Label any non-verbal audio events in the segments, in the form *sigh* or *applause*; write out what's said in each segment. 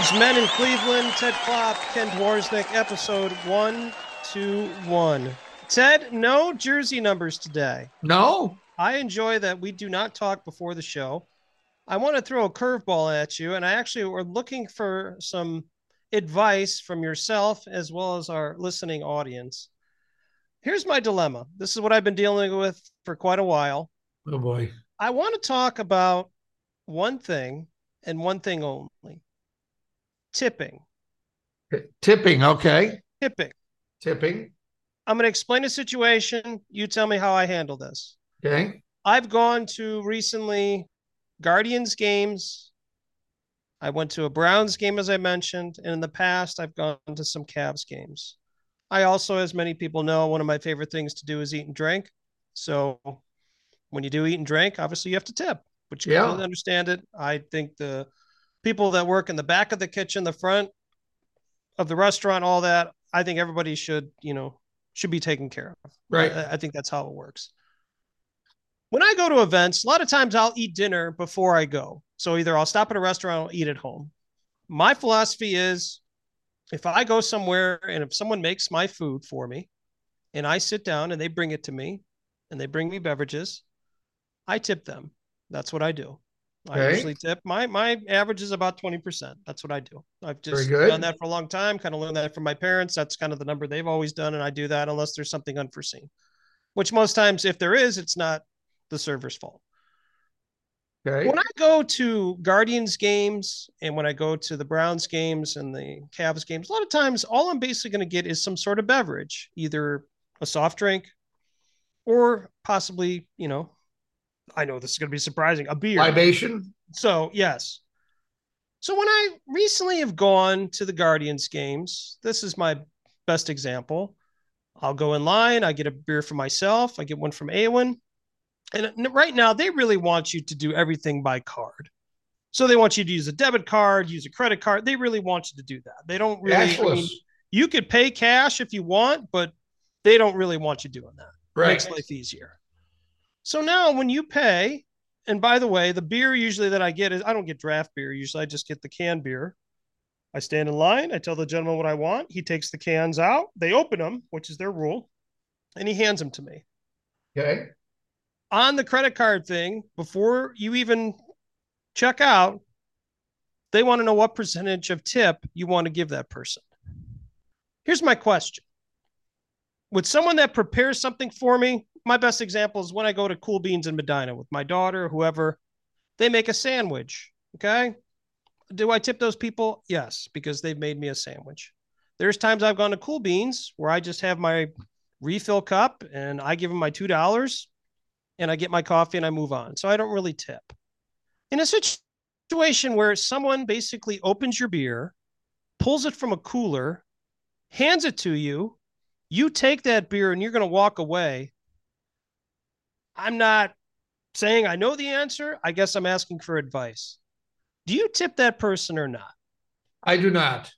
Two middle aged men in Cleveland, Ted Klopp, Ken Dworsnik, episode 121. Ted, no jersey numbers today. No. I enjoy that we do not talk before the show. I want to throw a curveball at you, and I actually were looking for some advice from yourself as well as our listening audience. Here's my dilemma. This is what I've been dealing with for quite a while. Oh boy. I want to talk about one thing and one thing only tipping. Tipping. Okay. Tipping. Tipping. I'm going to explain a situation. You tell me how I handle this. Okay. I've gone to recently Guardians games. I went to a Browns game, as I mentioned. And in the past, I've gone to some Cavs games. I also, as many people know, one of my favorite things to do is eat and drink. So when you do eat and drink, obviously you have to tip, which you Yeah. understand it. I think the people that work in the back of the kitchen, the front of the restaurant, all that, I think everybody should, you know, should be taken care of. Right. I, I think that's how it works. When I go to events, a lot of times I'll eat dinner before I go. So either I'll stop at a restaurant or eat at home. My philosophy is if I go somewhere and if someone makes my food for me and I sit down and they bring it to me and they bring me beverages, I tip them. That's what I do. I Okay. usually tip. My my average is about 20%. That's what I do. I've just done that for a long time, kind of learned that from my parents. That's kind of the number they've always done. And I do that unless there's something unforeseen, which most times, if there is, it's not the server's fault. Okay. When I go to Guardians games and when I go to the Browns games and the Cavs games, a lot of times all I'm basically going to get is some sort of beverage, either a soft drink or possibly, you know, I know this is going to be surprising, a beer. Libation. So, yes. So, when I recently have gone to the Guardians games, this is my best example. I'll go in line, I get a beer for myself, I get one from Awen. And right now, they really want you to do everything by card. So, they want you to use a debit card, use a credit card. They really want you to do that. They don't really, I mean, you could pay cash if you want, but they don't really want you doing that Right. makes life easier. So now when you pay, and by the way, the beer usually that I get is I don't get draft beer. Usually I just get the canned beer. I stand in line. I tell the gentleman what I want. He takes the cans out. They open them, which is their rule, and he hands them to me. Okay. On the credit card thing, before you even check out, they want to know what percentage of tip you want to give that person. Here's my question. Would someone that prepares something for me, my best example is when I go to Cool Beans in Medina with my daughter, whoever, they make a sandwich. Okay. Do I tip those people? Yes, because they've made me a sandwich. There's times I've gone to Cool Beans where I just have my refill cup and I give them my $2 and I get my coffee and I move on. So I don't really tip. In a situation where someone basically opens your beer, pulls it from a cooler, hands it to you, you take that beer and you're going to walk away. I'm not saying I know the answer. I guess I'm asking for advice. Do you tip that person or not? I do not.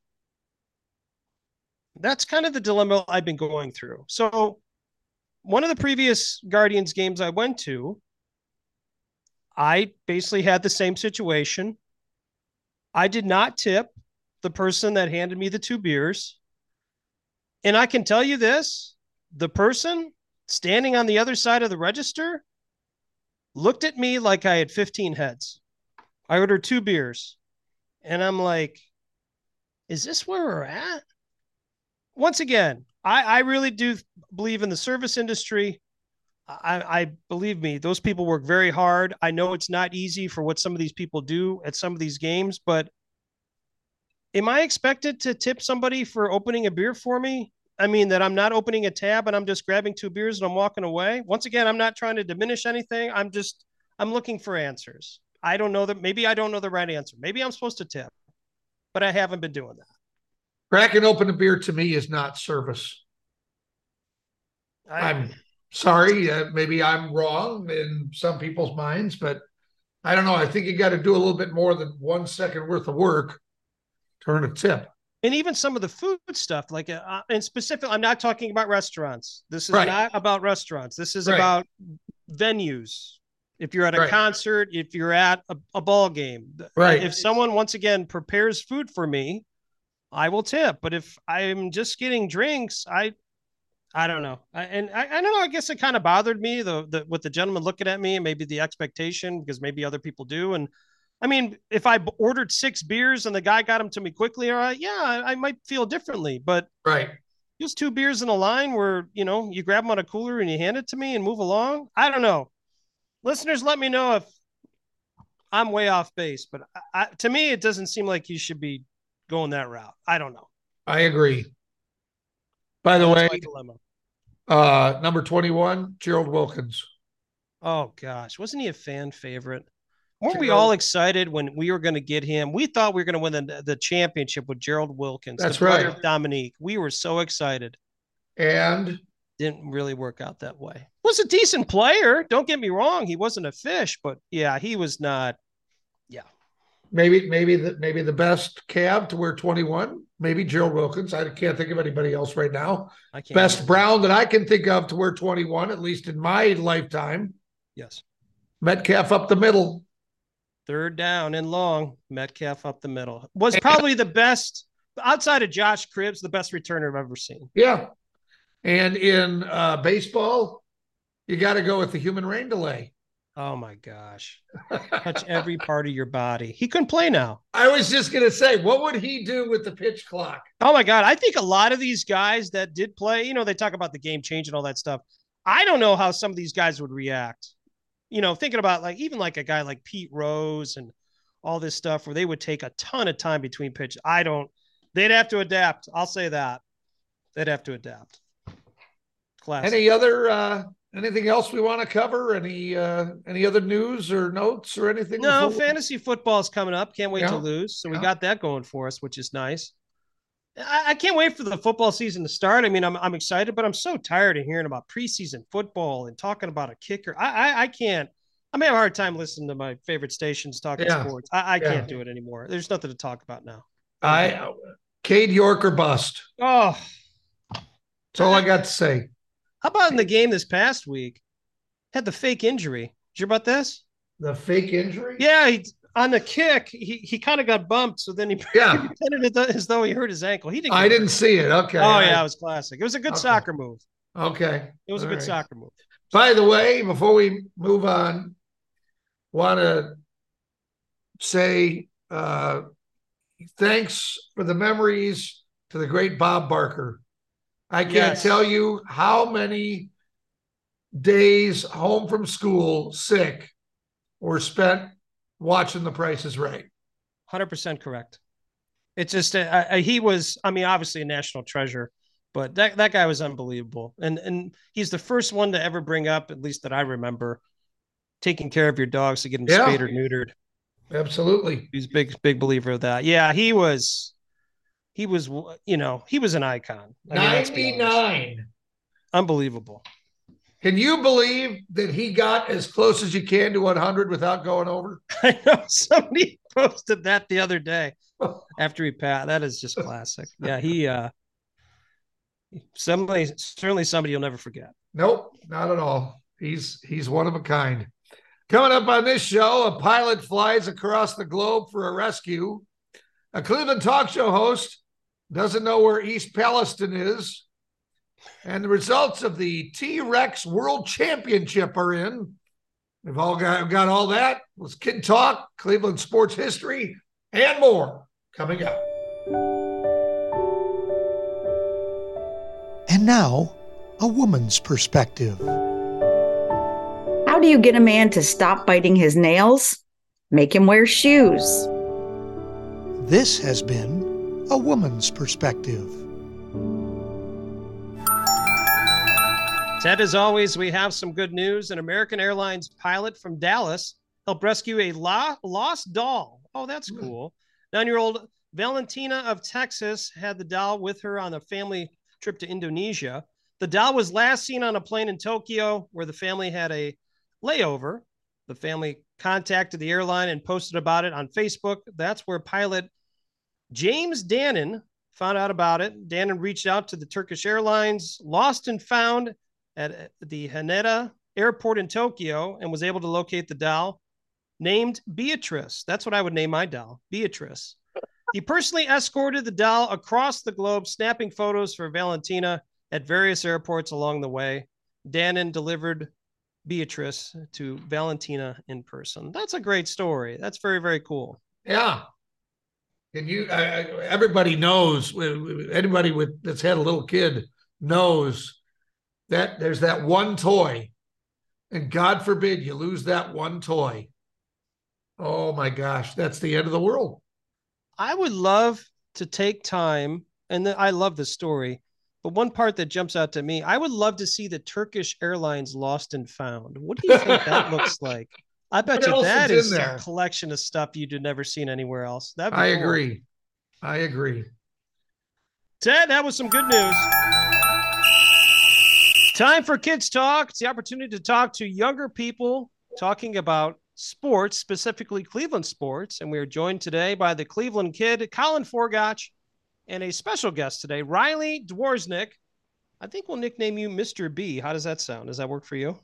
That's kind of the dilemma I've been going through. So, one of the previous Guardians games I went to, I basically had the same situation. I did not tip the person that handed me the two beers. And I can tell you this the person standing on the other side of the register looked at me like I had 15 heads. I ordered two beers. And I'm like, is this where we're at? Once again, I, I really do believe in the service industry. I, I believe me, those people work very hard. I know it's not easy for what some of these people do at some of these games, but am I expected to tip somebody for opening a beer for me? I mean, that I'm not opening a tab and I'm just grabbing two beers and I'm walking away. Once again, I'm not trying to diminish anything. I'm just, I'm looking for answers. I don't know that maybe I don't know the right answer. Maybe I'm supposed to tip, but I haven't been doing that. Cracking open a beer to me is not service. I, I'm sorry. Uh, maybe I'm wrong in some people's minds, but I don't know. I think you got to do a little bit more than one second worth of work to earn a tip. And even some of the food stuff, like uh, in specific, I'm not talking about restaurants. This is Right. not about restaurants. This is Right. about venues. If you're at a Right. concert, if you're at a, a ball game, Right. If someone once again prepares food for me, I will tip. But if I'm just getting drinks, I I don't know. I, and I, I don't know. I guess it kind of bothered me the, the with the gentleman looking at me and maybe the expectation because maybe other people do. And I mean, if I ordered six beers and the guy got them to me quickly, all right, yeah, I, I might feel differently. But Right. just two beers in a line where you know you grab them on a cooler and you hand it to me and move along. I don't know. Listeners, let me know if I'm way off base, but I, I, to me, it doesn't seem like you should be going that route. I don't know. I agree. By the That's way, uh, number 21, Gerald Wilkins. Oh gosh, wasn't he a fan favorite? Weren't we all excited when we were going to get him? We thought we were going to win the, the championship with Gerald Wilkins. That's right. of Dominique. We were so excited. And Didn't really work out that way. Was a decent player. Don't get me wrong. He wasn't a fish, but yeah, he was not. Yeah. Maybe maybe the maybe the best Cav to wear 21, maybe Gerald Wilkins. I can't think of anybody else right now. I can't. Best. Brown that I can think of to wear 21, at least in my lifetime. Yes. Metcalf up the middle. Third down and long. Metcalf up the middle was probably the best outside of Josh Cribbs, the best returner I've ever seen. Yeah. And in uh, baseball, you got to go with the human rain delay. Oh my gosh. Touch every part of your body. He couldn't play now. I was just going to say, what would he do with the pitch clock? Oh my God. I think a lot of these guys that did play, you know, they talk about the game change and all that stuff. I don't know how some of these guys would react. You know, thinking about like even like a guy like Pete Rose and all this stuff where they would take a ton of time between pitches. I don't, they'd have to adapt. I'll say that. They'd have to adapt. Classic. Any other uh anything else we want to cover? Any uh any other news or notes or anything? No, before fantasy football is coming up. Can't wait Yeah. to lose. So we got that going for us, which is nice. I, I can't wait for the football season to start. I mean, I'm I'm excited, but I'm so tired of hearing about preseason football and talking about a kicker. I I, I can't. I'm having a hard time listening to my favorite stations talking Yeah. sports. I, I Yeah. can't do it anymore. There's nothing to talk about now. I Cade York or bust. Oh, That's all I got to say. how about in the game this past week? Had the fake injury. Did you hear about this? The fake injury? Yeah, he, on the kick, he he kind of got bumped. So then he *laughs* Yeah. he pretended it as though he hurt his ankle. He didn't. I didn't hurt. see it. Okay. Oh yeah, it was classic. It was a good Okay. soccer move. Okay. It was a good right. soccer move. By the way, before we move on, want to say uh, thanks for the memories to the great Bob Barker. I can't Yes. tell you how many days home from school sick were spent watching The Price is Right. Hundred percent correct. It's just uh, uh, he was. I mean, obviously a national treasure, but that that guy was unbelievable. And and he's the first one to ever bring up, at least that I remember, taking care of your dogs to get them Yeah. spayed or neutered. Absolutely. He's a big big believer of that. Yeah, he was. He was, you know, he was an icon. I mean, honest. 99. unbelievable. Can you believe that he got as close as you can to 100 without going over? *laughs* I know somebody *laughs* posted that the other day after he passed. That is just classic. Yeah, he uh somebody certainly somebody you'll never forget. Nope, not at all. He's he's one of a kind. Coming up on this show, a pilot flies across the globe for a rescue. A Cleveland talk show host doesn't know where East Palestine is. And the results of the T Rex World Championship are in. We've all got, got all that. Was Kid Talk, Cleveland sports history, and more coming up. And now, a woman's perspective. How do you get a man to stop biting his nails? Make him wear shoes. This has been a woman's perspective. Ted, as always, we have some good news. An American Airlines pilot from Dallas helped rescue a lo- lost doll. Oh, that's Hmm. cool. Nine year old Valentina of Texas had the doll with her on a family trip to Indonesia. The doll was last seen on a plane in Tokyo where the family had a layover. The family contacted the airline and posted about it on Facebook. That's where pilot James Dannon found out about it. Dannon reached out to the Turkish Airlines, lost and found at the Haneda airport in Tokyo and was able to locate the doll named Beatrice. That's what I would name my doll, Beatrice. He personally escorted the doll across the globe, snapping photos for Valentina at various airports along the way. Dannon delivered Beatrice to Valentina in person. That's a great story. That's very, very cool. Yeah. And you, uh, everybody knows, anybody with that's had a little kid knows that there's that one toy, and God forbid you lose that one toy. Oh my gosh, that's the end of the world. I would love to take time, and I love the story. But one part that jumps out to me, I would love to see the Turkish Airlines Lost and Found. What do you think that *laughs* looks like? I bet what you that is, a collection of stuff you'd never seen anywhere else. That I cool. agree. I agree. Ted, that was some good news. Time for Kids Talk. It's the opportunity to talk to younger people talking about sports, specifically Cleveland sports. And we are joined today by the Cleveland kid, Colin Forgotch, and a special guest today, Riley Dworznik. I think we'll nickname you Mr. B. How does that sound? Does that work for you?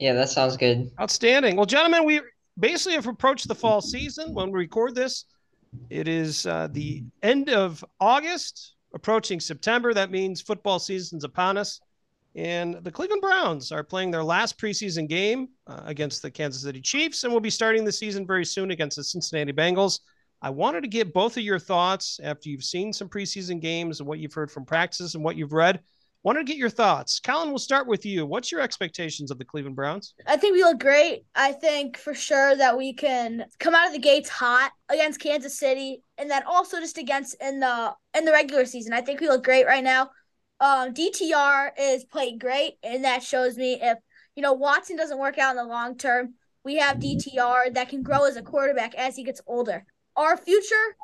Yeah, that sounds good. Outstanding. Well, gentlemen, we basically have approached the fall season when we record this. It is uh, the end of August, approaching September. That means football season's upon us. And the Cleveland Browns are playing their last preseason game uh, against the Kansas City Chiefs and will be starting the season very soon against the Cincinnati Bengals. I wanted to get both of your thoughts after you've seen some preseason games and what you've heard from practices and what you've read. Wanted to get your thoughts. Colin, we'll start with you. What's your expectations of the Cleveland Browns? I think we look great. I think for sure that we can come out of the gates hot against Kansas City and then also just against in the in the regular season. I think we look great right now um, DTR is playing great, and that shows me if you know Watson doesn't work out in the long term, we have DTR that can grow as a quarterback as he gets older. Our future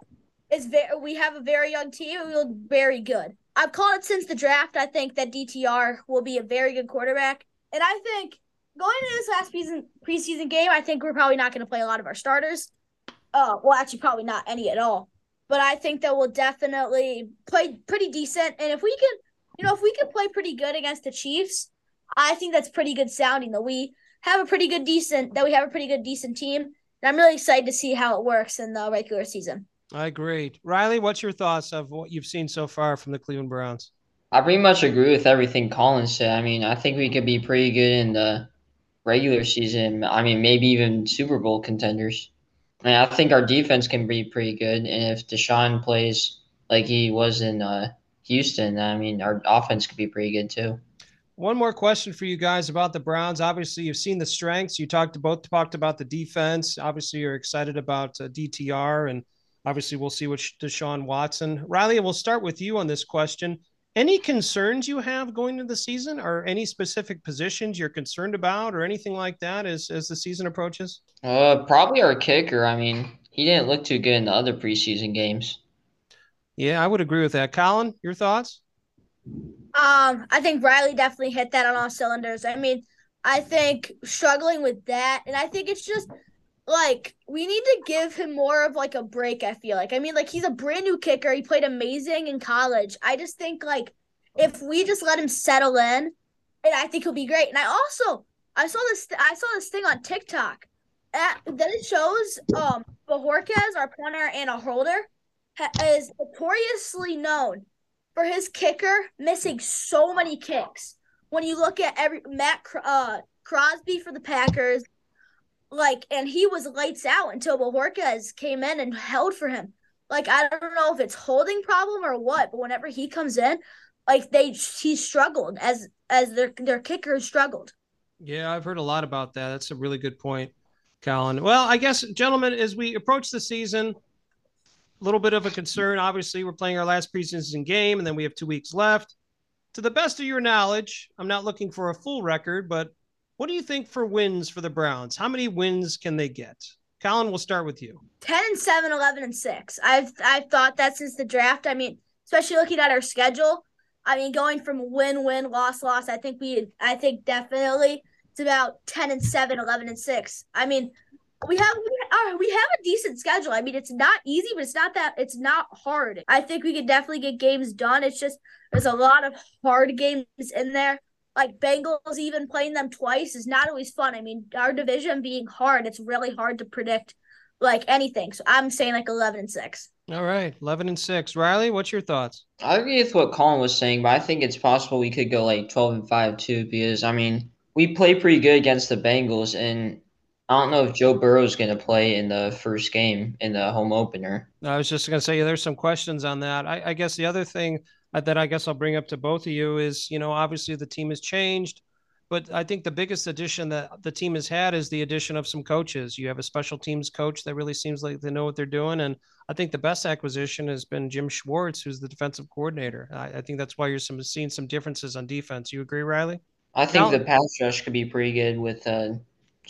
is very. We have a very young team. We look very good. I've called it since the draft. I think that DTR will be a very good quarterback, and I think going into this last season preseason game, I think we're probably not going to play a lot of our starters. Uh, well, actually, probably not any at all. But I think that we'll definitely play pretty decent, and if we can you know, if we can play pretty good against the Chiefs, I think that's pretty good sounding. That we have a pretty good decent that we have a pretty good decent team. And I'm really excited to see how it works in the regular season. I agree. Riley, what's your thoughts of what you've seen so far from the Cleveland Browns? I pretty much agree with everything Colin said. I mean, I think we could be pretty good in the regular season. I mean, maybe even Super Bowl contenders. I mean, I think our defense can be pretty good, and if Deshaun plays like he was in uh, Houston, I mean, our offense could be pretty good too. One more question for you guys about the Browns. Obviously, you've seen the strengths. You talked both talked about the defense. Obviously, you're excited about uh, DTR, and obviously, we'll see what Deshaun Watson. Riley, we'll start with you on this question. Any concerns you have going into the season, or any specific positions you're concerned about, or anything like that as as the season approaches? Uh, probably our kicker. I mean, he didn't look too good in the other preseason games. Yeah, I would agree with that. Colin, your thoughts? Um, I think Riley definitely hit that on all cylinders. I mean, I think struggling with that, and I think it's just like we need to give him more of like a break. I feel like. I mean, like he's a brand new kicker. He played amazing in college. I just think like if we just let him settle in, and I think he'll be great. And I also I saw this I saw this thing on TikTok. At, that it shows um Bojorquez, our punter, and a holder is notoriously known for his kicker missing so many kicks. When you look at every Matt uh, Crosby for the Packers, like, and he was lights out until Bojorquez came in and held for him. Like, I don't know if it's holding problem or what, but whenever he comes in, like they he struggled as as their their kicker struggled. Yeah, I've heard a lot about that. That's a really good point, Colin. Well, I guess, gentlemen, as we approach the season, little bit of a concern. Obviously, we're playing our last preseason game, and then we have two weeks left. To the best of your knowledge, I'm not looking for a full record, but what do you think for wins for the Browns? How many wins can they get? Colin, we'll start with you. 10 and 7, 11 and 6. I've I've thought that since the draft. I mean, especially looking at our schedule. I mean, going from win win loss loss, I think we I think definitely it's about 10 and 7, 11 and 6. I mean, we have we, uh, we have a decent schedule. I mean, it's not easy, but it's not that it's not hard. I think we could definitely get games done. It's just there's a lot of hard games in there. like Bengals even playing them twice is not always fun. I mean, our division being hard, it's really hard to predict like anything. So I'm saying like 11 and 6. All right, 11 and 6. Riley, what's your thoughts? I agree with what Colin was saying, but I think it's possible we could go like 12 and 5 too because I mean, we play pretty good against the Bengals and I don't know if Joe Burrow is going to play in the first game in the home opener. I was just going to say yeah, there's some questions on that. I, I guess the other thing that I guess I'll bring up to both of you is, you know, obviously the team has changed, but I think the biggest addition that the team has had is the addition of some coaches. You have a special teams coach that really seems like they know what they're doing, and I think the best acquisition has been Jim Schwartz, who's the defensive coordinator. I, I think that's why you're some, seeing some differences on defense. You agree, Riley? I think the pass rush could be pretty good with uh,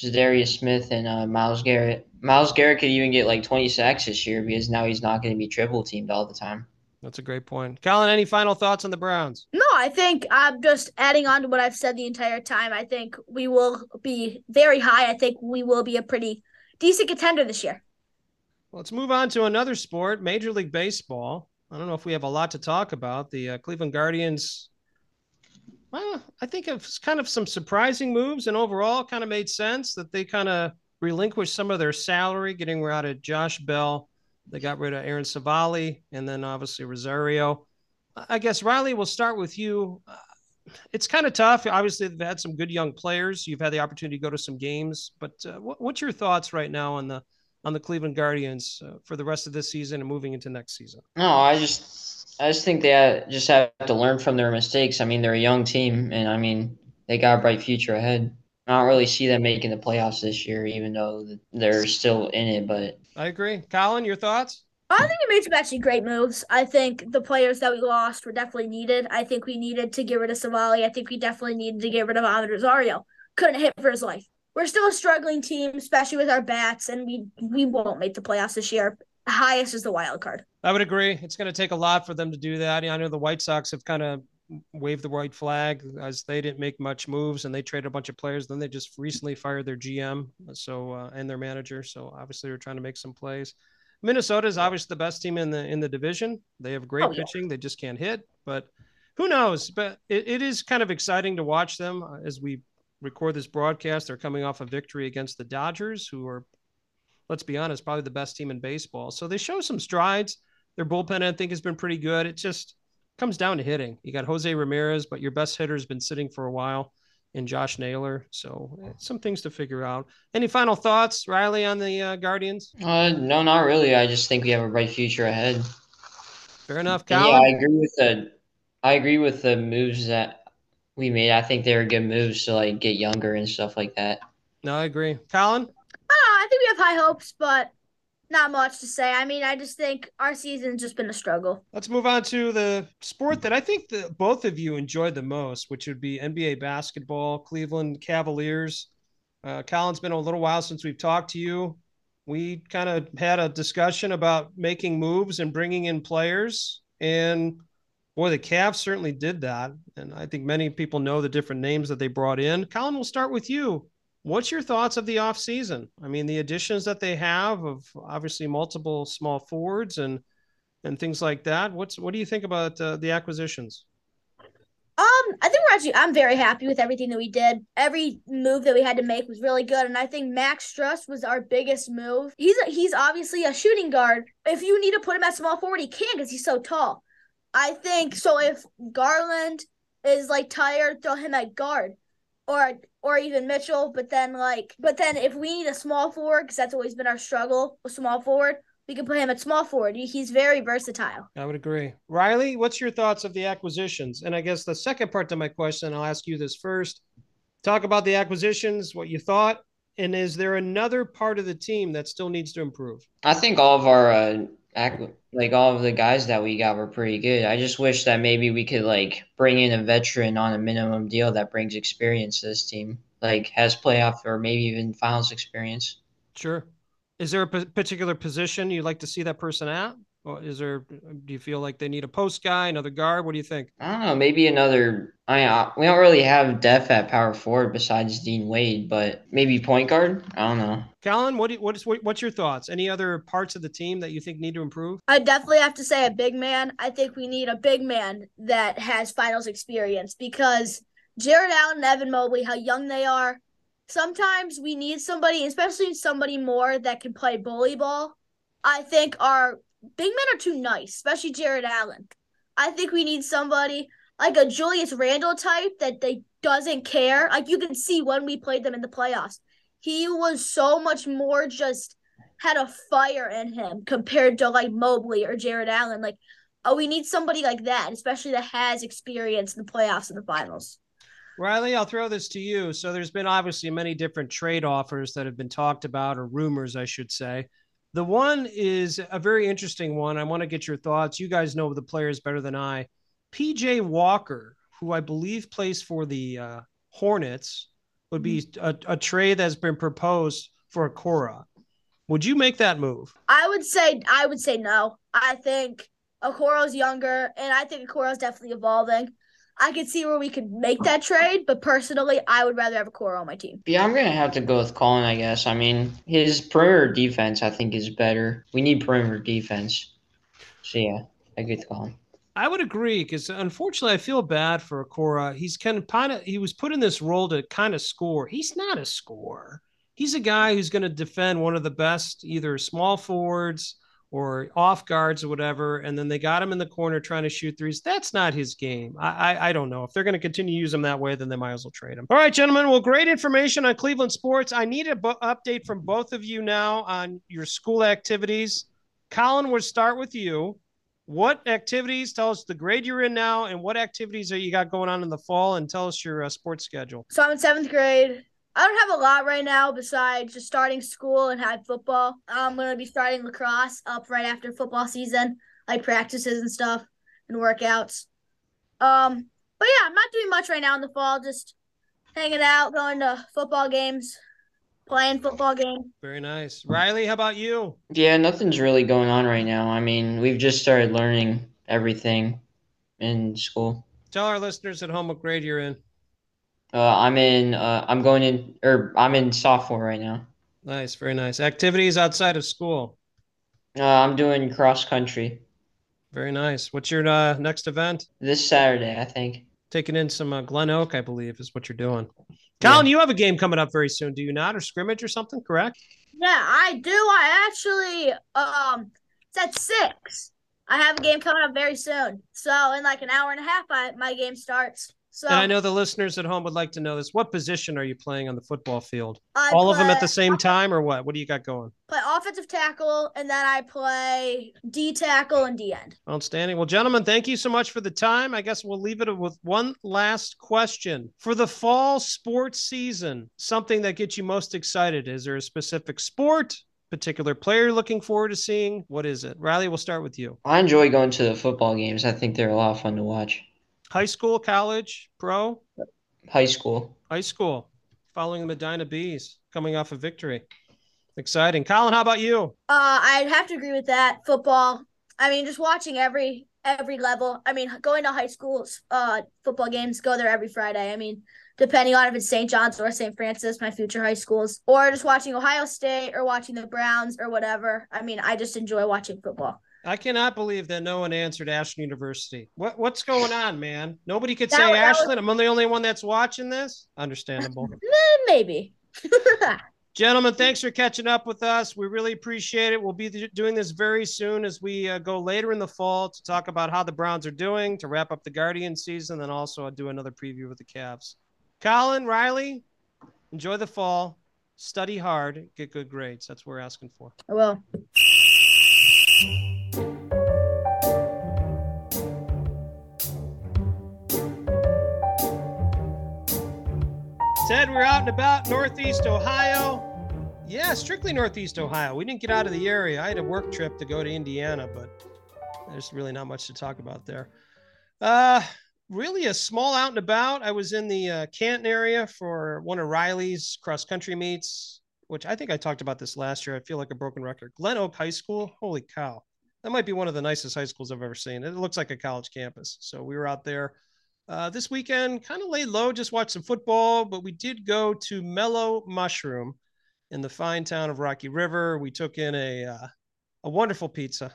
Darius Smith and uh, Myles Garrett. Myles Garrett could even get like 20 sacks this year because now he's not going to be triple teamed all the time. That's a great point. Colin, any final thoughts on the Browns? No, I think I'm just adding on to what I've said the entire time. I think we will be very high. I think we will be a pretty decent contender this year. Let's move on to another sport, Major League Baseball. I don't know if we have a lot to talk about. The uh, Cleveland Guardians well, I think it's kind of some surprising moves, and overall, kind of made sense that they kind of relinquished some of their salary, getting rid of Josh Bell. They got rid of Aaron Civale, and then obviously Rosario. I guess Riley, we'll start with you. Uh, it's kind of tough. Obviously, they've had some good young players. You've had the opportunity to go to some games, but uh, what, what's your thoughts right now on the on the Cleveland Guardians uh, for the rest of this season and moving into next season? No, I just I just think they just have to learn from their mistakes. I mean, they're a young team, and I mean, they got a bright future ahead. I don't really see them making the playoffs this year, even though they're still in it. But I agree. Colin, your thoughts? I think we made some actually great moves. I think the players that we lost were definitely needed. I think we needed to get rid of Civale. I think we definitely needed to get rid of Amed Rosario. Couldn't hit for his life. We're still a struggling team, especially with our bats, and we we won't make the playoffs this year highest is the wild card. I would agree. It's going to take a lot for them to do that. I know the White Sox have kind of waved the white flag as they didn't make much moves and they traded a bunch of players. Then they just recently fired their GM, so uh, and their manager. So obviously they're trying to make some plays. Minnesota is obviously the best team in the in the division. They have great oh, pitching. They just can't hit, but who knows? But it, it is kind of exciting to watch them uh, as we record this broadcast. They're coming off a victory against the Dodgers, who are let's be honest, probably the best team in baseball. So they show some strides. Their bullpen, I think, has been pretty good. It just comes down to hitting. You got Jose Ramirez, but your best hitter has been sitting for a while in Josh Naylor. So eh, some things to figure out. Any final thoughts, Riley, on the uh, Guardians? Uh, no, not really. I just think we have a bright future ahead. Fair enough, Colin. Yeah, I agree with the. I agree with the moves that we made. I think they were good moves to like get younger and stuff like that. No, I agree, Colin. Think we have high hopes, but not much to say. I mean, I just think our season's just been a struggle. Let's move on to the sport that I think that both of you enjoyed the most, which would be NBA basketball. Cleveland Cavaliers. Uh, Colin's been a little while since we've talked to you. We kind of had a discussion about making moves and bringing in players, and boy, the Cavs certainly did that. And I think many people know the different names that they brought in. Colin, we'll start with you. What's your thoughts of the offseason? I mean, the additions that they have of obviously multiple small forwards and and things like that. What's what do you think about uh, the acquisitions? Um, I think we're actually I'm very happy with everything that we did. Every move that we had to make was really good, and I think Max Strus was our biggest move. He's a, he's obviously a shooting guard. If you need to put him at small forward, he can because he's so tall. I think so. If Garland is like tired, throw him at guard or or even Mitchell. But then like, but then if we need a small forward, because that's always been our struggle, with small forward, we can put him at small forward. He's very versatile. I would agree. Riley, what's your thoughts of the acquisitions? And I guess the second part to my question, I'll ask you this first. Talk about the acquisitions, what you thought, and is there another part of the team that still needs to improve? I think all of our uh, like all of the guys that we got were pretty good. I just wish that maybe we could like bring in a veteran on a minimum deal that brings experience to this team, like has playoff or maybe even finals experience. Sure. Is there a particular position you'd like to see that person at? Or is there? Do you feel like they need a post guy, another guard? What do you think? I don't know. Maybe another. I mean, uh, we don't really have depth at power forward besides Dean Wade, but maybe point guard. I don't know. Colin, what, what is what, what's your thoughts? Any other parts of the team that you think need to improve? I definitely have to say a big man. I think we need a big man that has finals experience because Jarrett Allen and Evan Mobley, how young they are. Sometimes we need somebody, especially somebody more that can play bully ball. I think our big men are too nice, especially Jarrett Allen. I think we need somebody like a Julius Randle type that they doesn't care. Like you can see when we played them in the playoffs, he was so much more just had a fire in him compared to like Mobley or Jarrett Allen. Like, oh, we need somebody like that, especially that has experience in the playoffs and the finals. Riley, I'll throw this to you. So there's been obviously many different trade offers that have been talked about, or rumors, I should say. The one is a very interesting one. I want to get your thoughts. You guys know the players better than I. PJ Walker, who I believe plays for the uh, Hornets, would be mm-hmm. a, a trade that's been proposed for Okoro. Would you make that move? I would say I would say no. I think Okoro's younger, and I think Okoro's definitely evolving. I could see where we could make that trade, but personally, I would rather have Okoro on my team. Yeah, I'm gonna have to go with Colin. I guess. I mean, his perimeter defense, I think, is better. We need perimeter defense. So yeah, I get with Colin. I would agree because unfortunately, I feel bad for Okoro. He's kind of kind of he was put in this role to kind of score. He's not a scorer. He's a guy who's going to defend one of the best either small forwards or off guards or whatever, and then they got him in the corner trying to shoot threes. That's not his game. I I, I don't know if they're going to continue to use him that way, then they might as well trade him. All right, gentlemen. Well, great information on Cleveland sports. I need an bu- update from both of you now on your school activities. Colin, we'll start with you. What activities? Tell us the grade you're in now, and what activities are you got going on in the fall, and tell us your uh, sports schedule. So I'm in seventh grade. I don't have a lot right now besides just starting school and have football. I'm gonna be starting lacrosse up right after football season, like practices and stuff and workouts. Um, but yeah, I'm not doing much right now in the fall. Just hanging out, going to football games, playing football games. Very nice, Riley. How about you? Yeah, nothing's really going on right now. I mean, we've just started learning everything in school. Tell our listeners at home what grade you're in. Uh, I'm in. Uh, I'm going in, or I'm in sophomore right now. Nice, very nice. Activities outside of school. Uh, I'm doing cross country. Very nice. What's your uh, next event? This Saturday, I think. Taking in some uh, Glen Oak, I believe, is what you're doing. Colin, yeah. you have a game coming up very soon, do you not? Or scrimmage or something, correct? Yeah, I do. I actually um it's at six. I have a game coming up very soon. So in like an hour and a half, I, my game starts. So and I know the listeners at home would like to know this. What position are you playing on the football field? I All play, of them at the same time, or what? What do you got going? Play offensive tackle, and then I play D tackle and D end. Outstanding. Well, gentlemen, thank you so much for the time. I guess we'll leave it with one last question for the fall sports season. Something that gets you most excited? Is there a specific sport? particular player you're looking forward to seeing? What is it? Riley, we'll start with you. I enjoy going to the football games. I think they're a lot of fun to watch. High school, college, pro? High school. High school. Following the Medina Bees, coming off a victory. Exciting. Colin, how about you? Uh, I'd have to agree with that. Football. I mean, just watching every every level. I mean, going to high school uh football games, go there every Friday. I mean, depending on if it's St. John's or St. Francis, my future high schools, or just watching Ohio State or watching the Browns or whatever. I mean, I just enjoy watching football. I cannot believe that no one answered Ashland University. What what's going on, man? Nobody could that, say that Ashland. Was... I'm the only one that's watching this. Understandable. *laughs* Maybe. *laughs* Gentlemen, thanks for catching up with us. We really appreciate it. We'll be doing this very soon as we uh, go later in the fall to talk about how the Browns are doing, to wrap up the Guardian season, then also I'll do another preview with the Cavs. Colin, Riley, enjoy the fall. Study hard, get good grades. That's what we're asking for. I will. Said we're out and about Northeast Ohio. Yeah, strictly Northeast Ohio. We didn't get out of the area. I had a work trip to go to Indiana, but there's really not much to talk about there. Uh, really a small out and about. I was in the uh, Canton area for one of Riley's cross country meets, which I think I talked about this last year. I feel like a broken record. Glen Oak High School. Holy cow. That might be one of the nicest high schools I've ever seen. It looks like a college campus. So we were out there uh, this weekend, kind of laid low, just watched some football, but we did go to Mellow Mushroom in the fine town of Rocky River. We took in a uh, a wonderful pizza,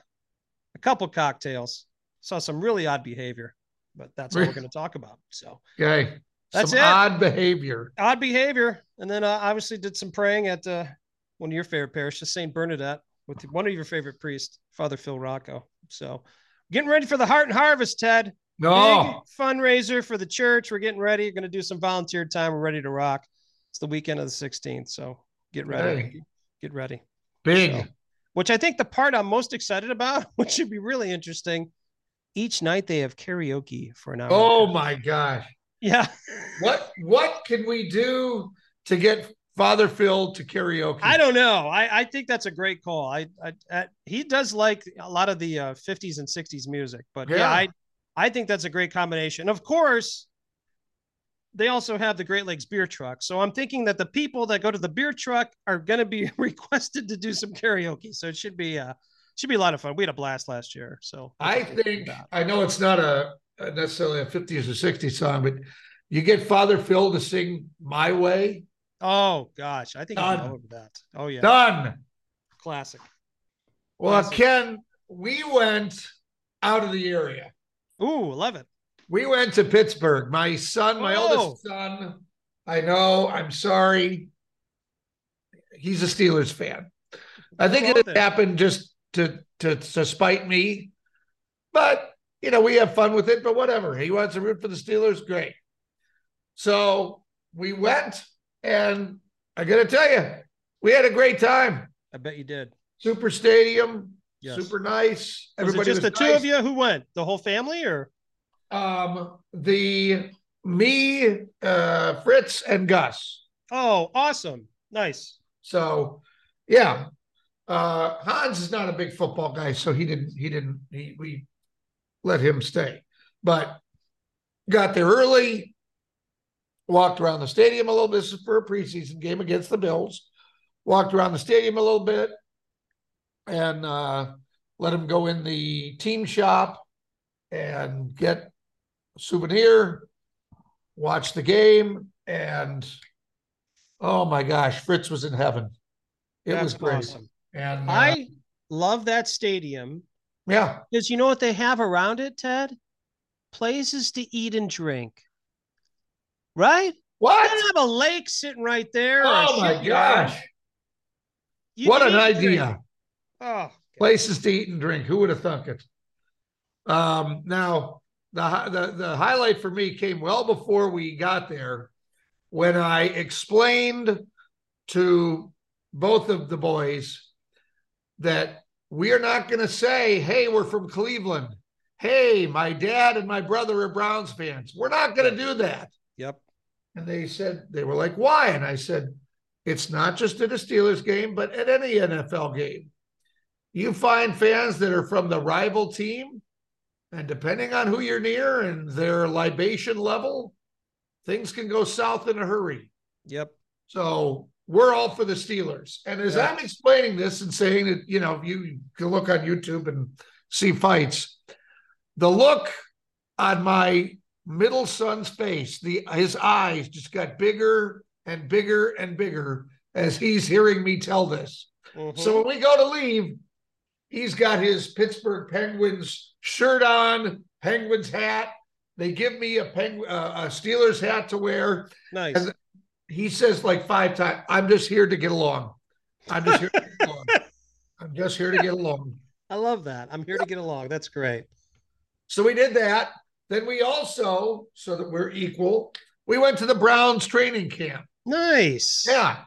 a couple cocktails, saw some really odd behavior, but that's what we're going to talk about. So, okay, That's some it. odd behavior. Odd behavior, and then uh, obviously did some praying at uh, one of your favorite parishes, Saint Bernadette, with one of your favorite priests, Father Phil Rocco. So, getting ready for the Heart and Harvest, Ted. No, Big fundraiser for the church. We're getting ready. Going to do some volunteer time. We're ready to rock. It's the weekend of the 16th, so get ready. Hey. Get ready. big. So, which I think the part I'm most excited about, *laughs* which should be really interesting. Each night they have karaoke for an hour. Oh my gosh. Yeah. What what can we do to get Father Phil to karaoke? I don't know. I, I think that's a great call. I, I, I he does like a lot of the uh, 50s and 60s music, but yeah. Yeah. I I think that's a great combination. Of course, they also have the Great Lakes beer truck. So I'm thinking that the people that go to the beer truck are going to be *laughs* requested to do some karaoke. So it should be uh should be a lot of fun. We had a blast last year. So I think I know it's not a, a necessarily a 50s or 60s song, but you get Father Phil to sing My Way. Oh gosh, I think I'm over that. Oh yeah, Done. classic. Well, Classic. Ken, we went out of the area. Ooh, love it. We went to Pittsburgh. My son, my Oh. oldest son, I know, I'm sorry. He's a Steelers fan. I think it it? happened just to, to to spite me. But you know, we have fun with it, but whatever. He wants to root for the Steelers, great. So we went, and I gotta tell you, we had a great time. I bet you did. Super stadium, Yes. super nice. Was Everybody it just was the two of you who went? The whole family, or Um, the me, uh, Fritz, and Gus. oh, awesome, nice. So, yeah, uh, Hans is not a big football guy, so he didn't. He didn't. He, we let him stay, but got there early. Walked around the stadium a little bit. This is for a preseason game against the Bills. Walked around the stadium a little bit, and uh, let him go in the team shop and get a souvenir. Watch the game, and oh my gosh, Fritz was in heaven. It That's was great. awesome. And uh, I love that stadium yeah, because you know what they have around it, Ted? Places to eat and drink. Right? What? have a lake sitting right there. Oh my gosh, what an eat and drink. idea! Oh, Places to eat and drink. Who would have thunk it? Um, now the, the the highlight for me came well before we got there, when I explained to both of the boys that we are not going to say, "Hey, we're from Cleveland." Hey, my dad and my brother are Browns fans. We're not going to do that. yep. And they said, they were like, why? And I said, it's not just at a Steelers game, but at any NFL game. You find fans that are from the rival team, and depending on who you're near and their libation level, things can go south in a hurry. Yep. So we're all for the Steelers. And as Yeah. I'm explaining this and saying that, you know, you can look on YouTube and see fights, the look on my middle son's face, the his eyes just got bigger and bigger and bigger as he's hearing me tell this. Mhm. So when we go to leave, he's got his Pittsburgh Penguins shirt on, Penguins hat. They give me a Penguin uh, a Steelers hat to wear nice. and- he says like five times, I'm just here to get along. I'm just here to get along. *laughs* I'm just here to get along. I love that. I'm here to get along. That's great. So we did that. Then we also, so that we're equal, we went to the Browns training camp. Nice. Yeah.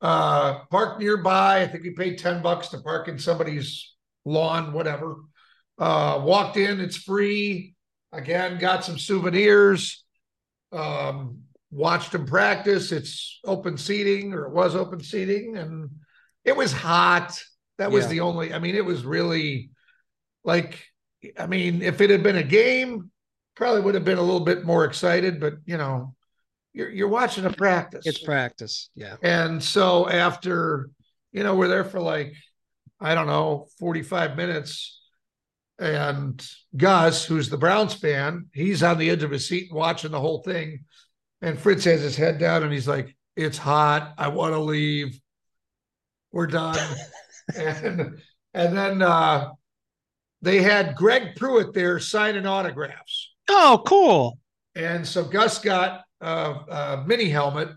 Uh parked nearby. I think we paid 10 bucks to park in somebody's lawn, whatever. Uh walked in, it's free. Again, got some souvenirs. Um, watched them practice. It's open seating, or it was open seating, and it was hot. That was Yeah. the only, I mean, it was really like, I mean, if it had been a game, probably would have been a little bit more excited, but you know, you're you're watching a practice. It's practice. Yeah. And so after, you know, we're there for like, I don't know, 45 minutes. And Gus, who's the Browns fan, he's on the edge of his seat watching the whole thing. And Fritz has his head down and he's like, It's hot. I want to leave. We're done. *laughs* and and then uh they had Greg Pruitt there signing autographs. Oh, cool. And so Gus got uh, uh, mini helmet,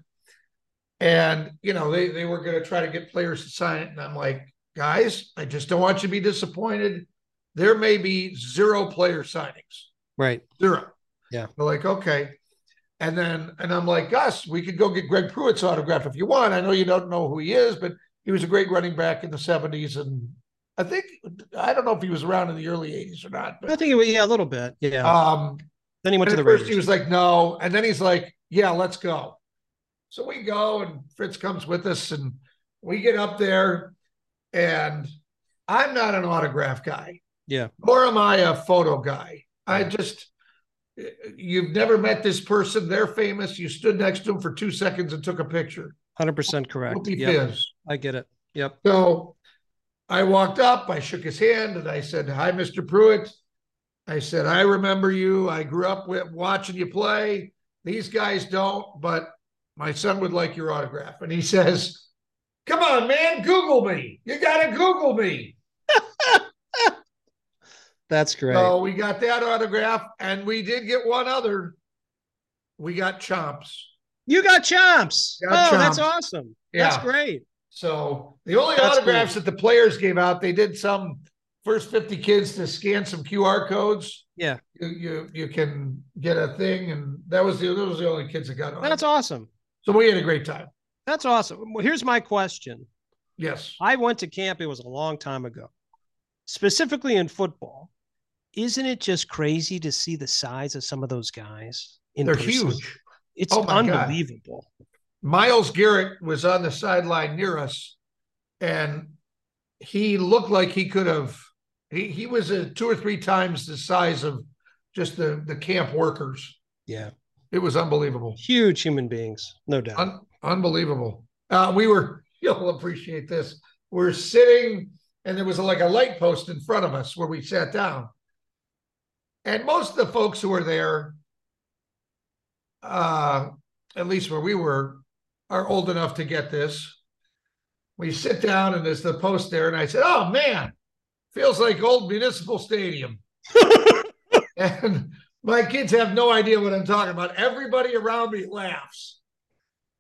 and you know they they were going to try to get players to sign it, and I'm like, guys, I just don't want you to be disappointed. There may be zero player signings, Right. zero. Yeah. They're like, okay. And then, and I'm like, Gus, we could go get Greg Pruitt's autograph if you want. I know you don't know who he is, but he was a great running back in the 70s. And I think, I don't know if he was around in the early 80s or not, I think he was, yeah, a little bit. Yeah. um, then he went to the first Raiders. he was like, no. And then he's like, yeah, let's go. So we go and Fritz comes with us and we get up there and I'm not an autograph guy. Yeah. Nor am I a photo guy. I just, you've never met this person. They're famous. You stood next to him for two seconds and took a picture. 100% correct. Yep. I get it. Yep. So I walked up, I shook his hand, and I said, Hi, Mr. Pruitt. I said, I remember you. I grew up with watching you play. These guys don't, but my son would like your autograph. And he says, Come on, man, Google me. You got to Google me. That's great. So we got that autograph, and we did get one other. We got Chomps. you got chomps. Got oh, that's chomps. awesome. That's great. So the only That's autographs cool. that the players gave out, they did some first 50 kids to scan some QR codes. Yeah. You you, you can get a thing, and that was the those were the only kids that got on. That's awesome. So we had a great time. That's awesome. Well, here's my question. Yes. I went to camp, it was a long time ago, specifically in football. Isn't it just crazy to see the size of some of those guys? In They're person? huge. It's Oh my God. unbelievable. Myles Garrett was on the sideline near us, and he looked like he could have. He he was a two or three times the size of just the the camp workers. Yeah. It was unbelievable. Huge human beings, no doubt. Un- unbelievable. Uh, we were, *laughs* you'll appreciate this. We're sitting, and there was like a light post in front of us where we sat down. And most of the folks who were there, uh, at least where we were, are old enough to get this. We sit down, and there's the post there, and I said, Oh man, feels like old municipal stadium. *laughs* and my kids have no idea what I'm talking about. Everybody around me laughs.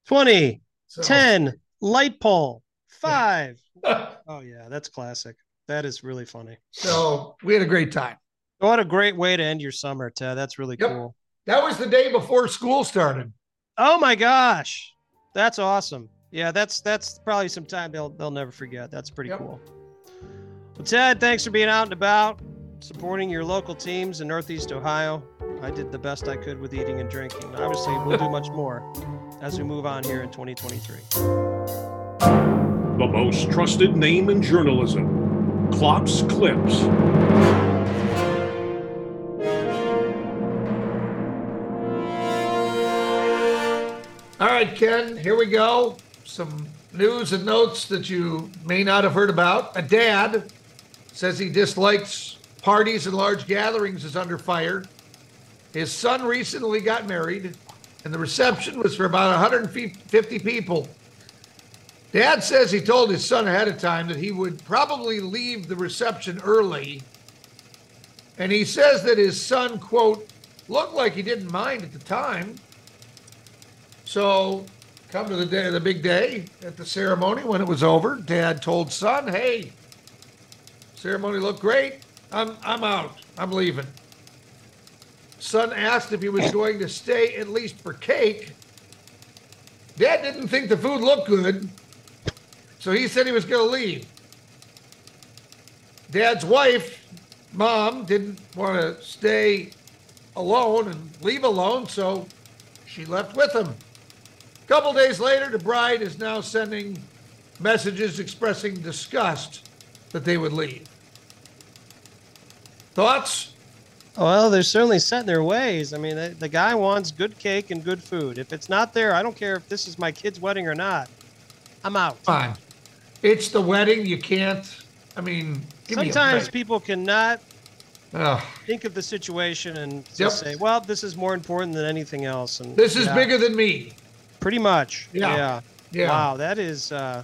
20, So, 10, light pole, *laughs* five. *laughs* Oh, yeah, that's classic. That is really funny. so we had a great time. What a great way to end your summer, Ted. That's really Yep. cool. That was the day before school started. Oh my gosh. That's awesome. Yeah, that's that's probably some time they'll they'll never forget. That's pretty Yep. cool. Well, Ted, thanks for being out and about, supporting your local teams in Northeast Ohio. I did the best I could with eating and drinking. Obviously, we'll do much more as we move on here in 2023. The most trusted name in journalism. Klopp's Clips. Right, Ken, here we go. Some news and notes that you may not have heard about. A dad says he dislikes parties and large gatherings is under fire. His son recently got married, and the reception was for about 150 people. Dad says he told his son ahead of time that he would probably leave the reception early. And he says that his son, quote, looked like he didn't mind at the time. So, come to the day, the big day at the ceremony when it was over. Dad told son, "Hey, ceremony looked great. I'm I'm out. I'm leaving." Son asked if he was going to stay at least for cake. Dad didn't think the food looked good, so he said he was going to leave. Dad's wife, mom, didn't want to stay alone and leave alone, so she left with him. A couple days later, the bride is now sending messages expressing disgust that they would leave. Thoughts? Well, they're certainly set in their ways. I mean, the, the guy wants good cake and good food. If it's not there, I don't care if this is my kid's wedding or not. I'm out. Fine. It's the wedding. You can't. I mean, give me a Sometimes people cannot Ugh. think of the situation and Yep. say, "Well, this is more important than anything else." And this is yeah, bigger than me. Pretty much. Yeah. Yeah. Yeah. Wow, that is. uh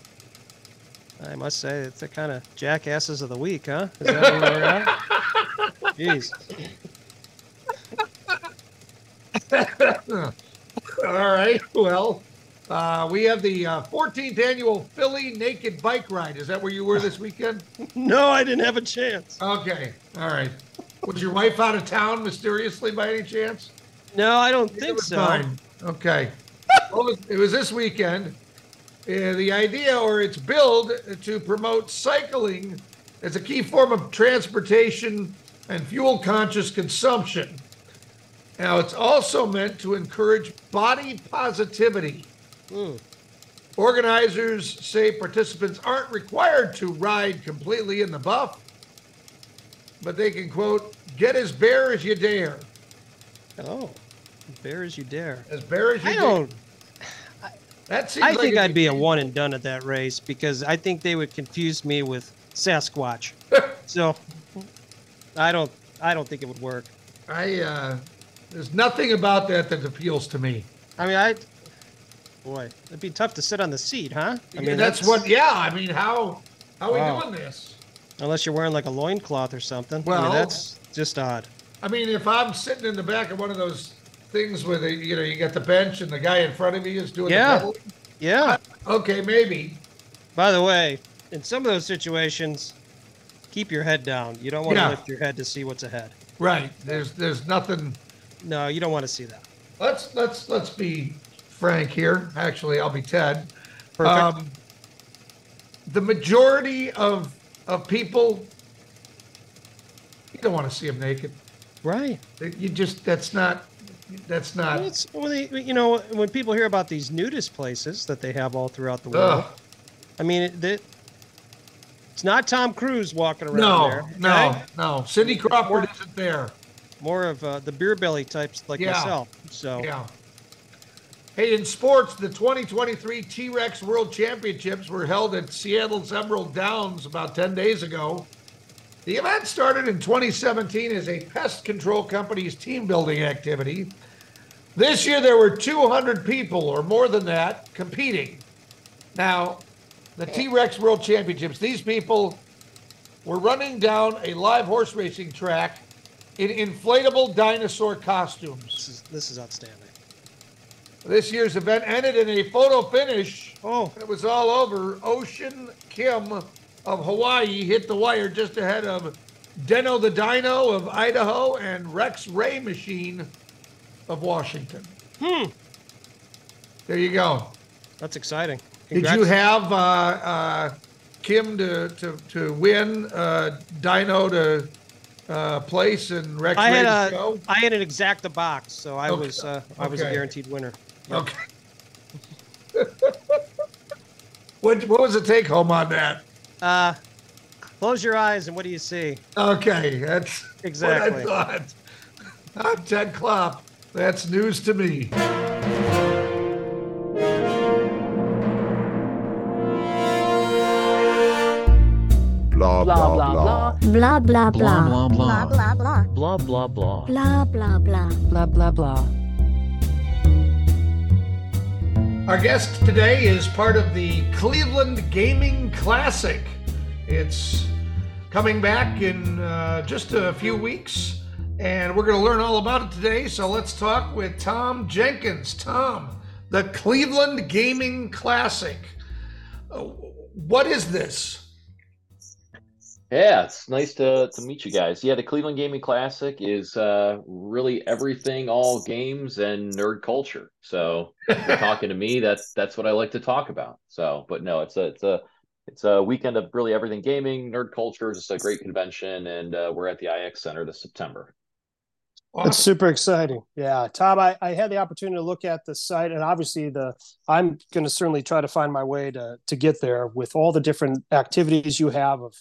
I must say, it's the kind of jackasses of the week, huh? Is that where we're at? *laughs* Jeez. All right. Well, uh, we have the uh, 14th annual Philly Naked Bike Ride. Is that where you were this weekend? *laughs* No, I didn't have a chance. Okay. All right. Was your wife out of town mysteriously by any chance? No, I don't think so. fine. Okay. Well, it was- this weekend. Uh, the idea or its build to promote cycling as a key form of transportation and fuel conscious consumption. Now, it's also meant to encourage body positivity. Hmm. Organizers say participants aren't required to ride completely in the buff, but they can, quote, get as bare as you dare. Oh, bare as you dare. As bare as you I dare. don't. That seems I like think I'd be a one and done at that race because I think they would confuse me with Sasquatch. *laughs* so I don't. I don't think it would work. I uh there's nothing about that that appeals to me. I mean, I. Boy, it'd be tough to sit on the seat, huh? I mean, that's, what yeah, I mean how how are Wow. we doing this? Unless you're wearing like a loincloth or something. I Well- mean, that's just odd. I mean if I'm sitting in the back of one of those things where they you know you got the bench and the guy in front of you is doing Yeah. the pedaling, Yeah. okay, maybe. By the way, in some of those situations, keep your head down. You don't want to lift your head to see what's ahead. Right. There's there's nothing No, you don't want to see that. let's let's let's be frank here. Actually, I'll be Ted. Perfect. Um, the majority of of people you don't want to see them naked. right. You just that's not that's not Well, it's, well, they, you know, when people hear about these nudist places that they have all throughout the world, Ugh. I mean, it, that it's not Tom Cruise walking around No, there. no, no. Cindy Crawford isn't there. More of uh, the beer belly types like Yeah. myself. So, Yeah. Hey, in sports, the 2023 T Rex World Championships were held at Seattle's Emerald Downs about 10 days ago. The event started in 2017 as a pest control company's team building activity. This year, there were 200 people or more than that competing. Now, the T Rex World Championships, these people were running down a live horse racing track in inflatable dinosaur costumes. this is this is outstanding. This year's event ended in a photo finish. Oh, It was all over. Ocean Kim of Hawaii hit the wire just ahead of Deno the Dino of Idaho and Rex Ray Machine of Washington. Hmm. There you go. that's exciting. Did you have uh, uh, Kim to, to, to win, uh, Dino to uh, place, and Rex I Ray had to a, go? I had an exacta box, so I Okay. was uh, I was a guaranteed winner. Okay. *laughs* what, what was the take home on that? Uh, close your eyes and what do you see? Okay, that's Exactly. what I thought. I'm Ted Klopp. That's news to me. Blah blah blah. Blah blah blah. Blah blah blah. blah blah. Blah blah blah. Blah blah blah. Blah blah blah. Our guest today is part of the Cleveland Gaming Classic. It's coming back in uh, just a few weeks, and we're going to learn all about it today. So let's talk with Tom Jenkins. Tom, the Cleveland Gaming Classic. Uh, what is this? Yeah, it's nice to to meet you guys. Yeah, the Cleveland Gaming Classic is uh, really everything, all games and nerd culture. So if you're talking to me, *laughs* that's that's what I like to talk about. So, but no, it's a it's a it's a weekend of really everything gaming, nerd culture. It's a great convention, and uh, we're at the IX Center this September. It's super exciting. Yeah. Tom, I, I had the opportunity to look at the site and obviously the I'm gonna certainly try to find my way to to get there with all the different activities you have of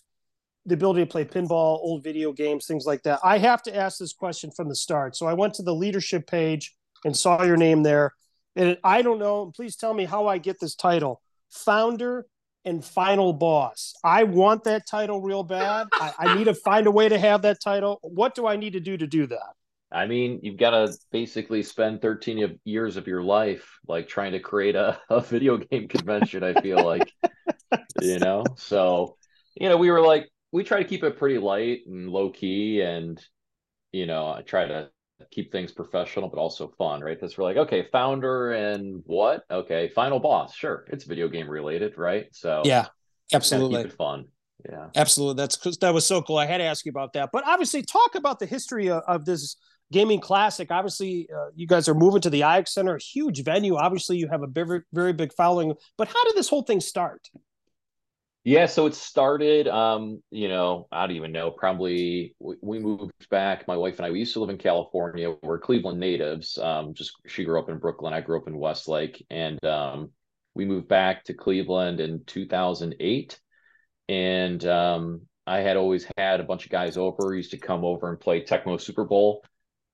the ability to play pinball, old video games, things like that. I have to ask this question from the start. So I went to the leadership page and saw your name there. And I don't know, please tell me how I get this title. Founder and final boss. I want that title real bad. I, I need to find a way to have that title. What do I need to do to do that? I mean, you've got to basically spend 13 of- years of your life like trying to create a, a video game convention, I feel like, *laughs* you know? So, you know, we were like, we try to keep it pretty light and low key and, you know, I try to keep things professional but also fun, right? That's we're like, okay, founder and what? Okay, final boss. Sure, it's video game related, right? So Yeah, absolutely. keep it fun. Yeah. Absolutely. That's that was so cool. I had to ask you about that. But obviously, talk about the history of, of this gaming classic. Obviously, uh, you guys are moving to the IX Center, a huge venue. Obviously, you have a very, very big following. But how did this whole thing start? Yeah, so it started, um, you know, I don't even know, probably we, we moved back. My wife and I, we used to live in California. We're Cleveland natives. Um, just she grew up in Brooklyn. I grew up in Westlake. And um, we moved back to Cleveland in 2008. And um, I had always had a bunch of guys over, used to come over and play Tecmo Super Bowl,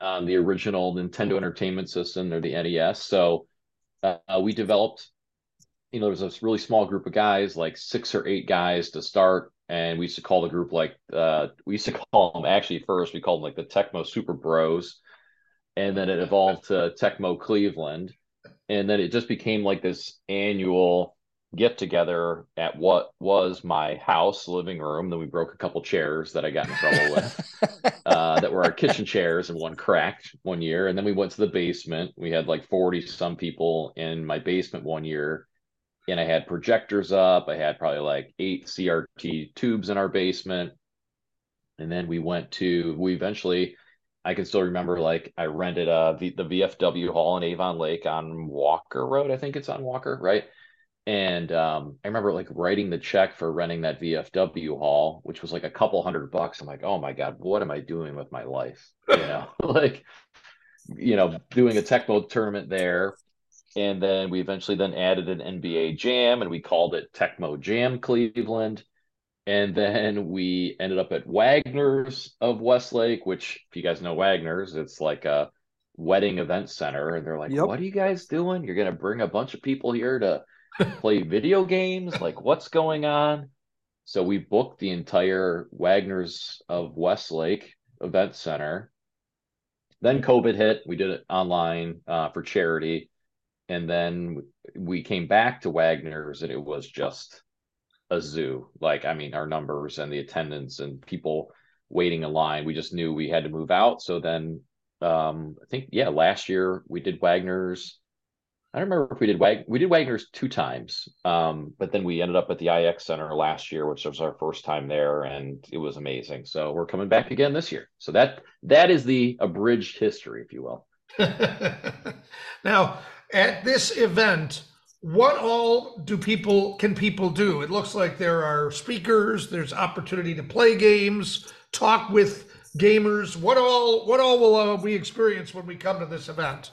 um, the original Nintendo Entertainment System or the NES. So uh, we developed you know, there was this really small group of guys, like six or eight guys to start. And we used to call the group like, uh, we used to call them actually first, we called them like the Tecmo Super Bros. And then it evolved to Tecmo Cleveland. And then it just became like this annual get together at what was my house living room. Then we broke a couple chairs that I got in trouble with *laughs* uh, that were our kitchen chairs, and one cracked one year. And then we went to the basement. We had like 40 some people in my basement one year and I had projectors up. I had probably like eight CRT tubes in our basement. And then we went to, we eventually, I can still remember like I rented uh, the, the VFW hall in Avon Lake on Walker Road. I think it's on Walker, right? And um, I remember like writing the check for renting that VFW hall, which was like a couple hundred bucks. I'm like, oh my God, what am I doing with my life? You know, *laughs* like, you know, doing a Tecmo tournament there, and then we eventually then added an NBA Jam, and we called it Tecmo Jam Cleveland. And then we ended up at Wagner's of Westlake, which, if you guys know Wagner's, it's like a wedding event center. And they're like, Yep. "What are you guys doing? You're gonna bring a bunch of people here to play video games? *laughs* Like, what's going on?" So we booked the entire Wagner's of Westlake event center. Then COVID hit. We did it online uh, for charity and then we came back to Wagner's and it was just a zoo. Like, I mean, our numbers and the attendance and people waiting in line, we just knew we had to move out. So then, um, I think, yeah, last year we did Wagner's. I don't remember if we did Wag we did Wagner's two times. Um, but then we ended up at the IX Center last year, which was our first time there, and it was amazing. So we're coming back again this year. So that that is the abridged history, if you will. *laughs* now, at this event, what all do people can people do? It looks like there are speakers, there's opportunity to play games, talk with gamers. What all what all will uh, we experience when we come to this event?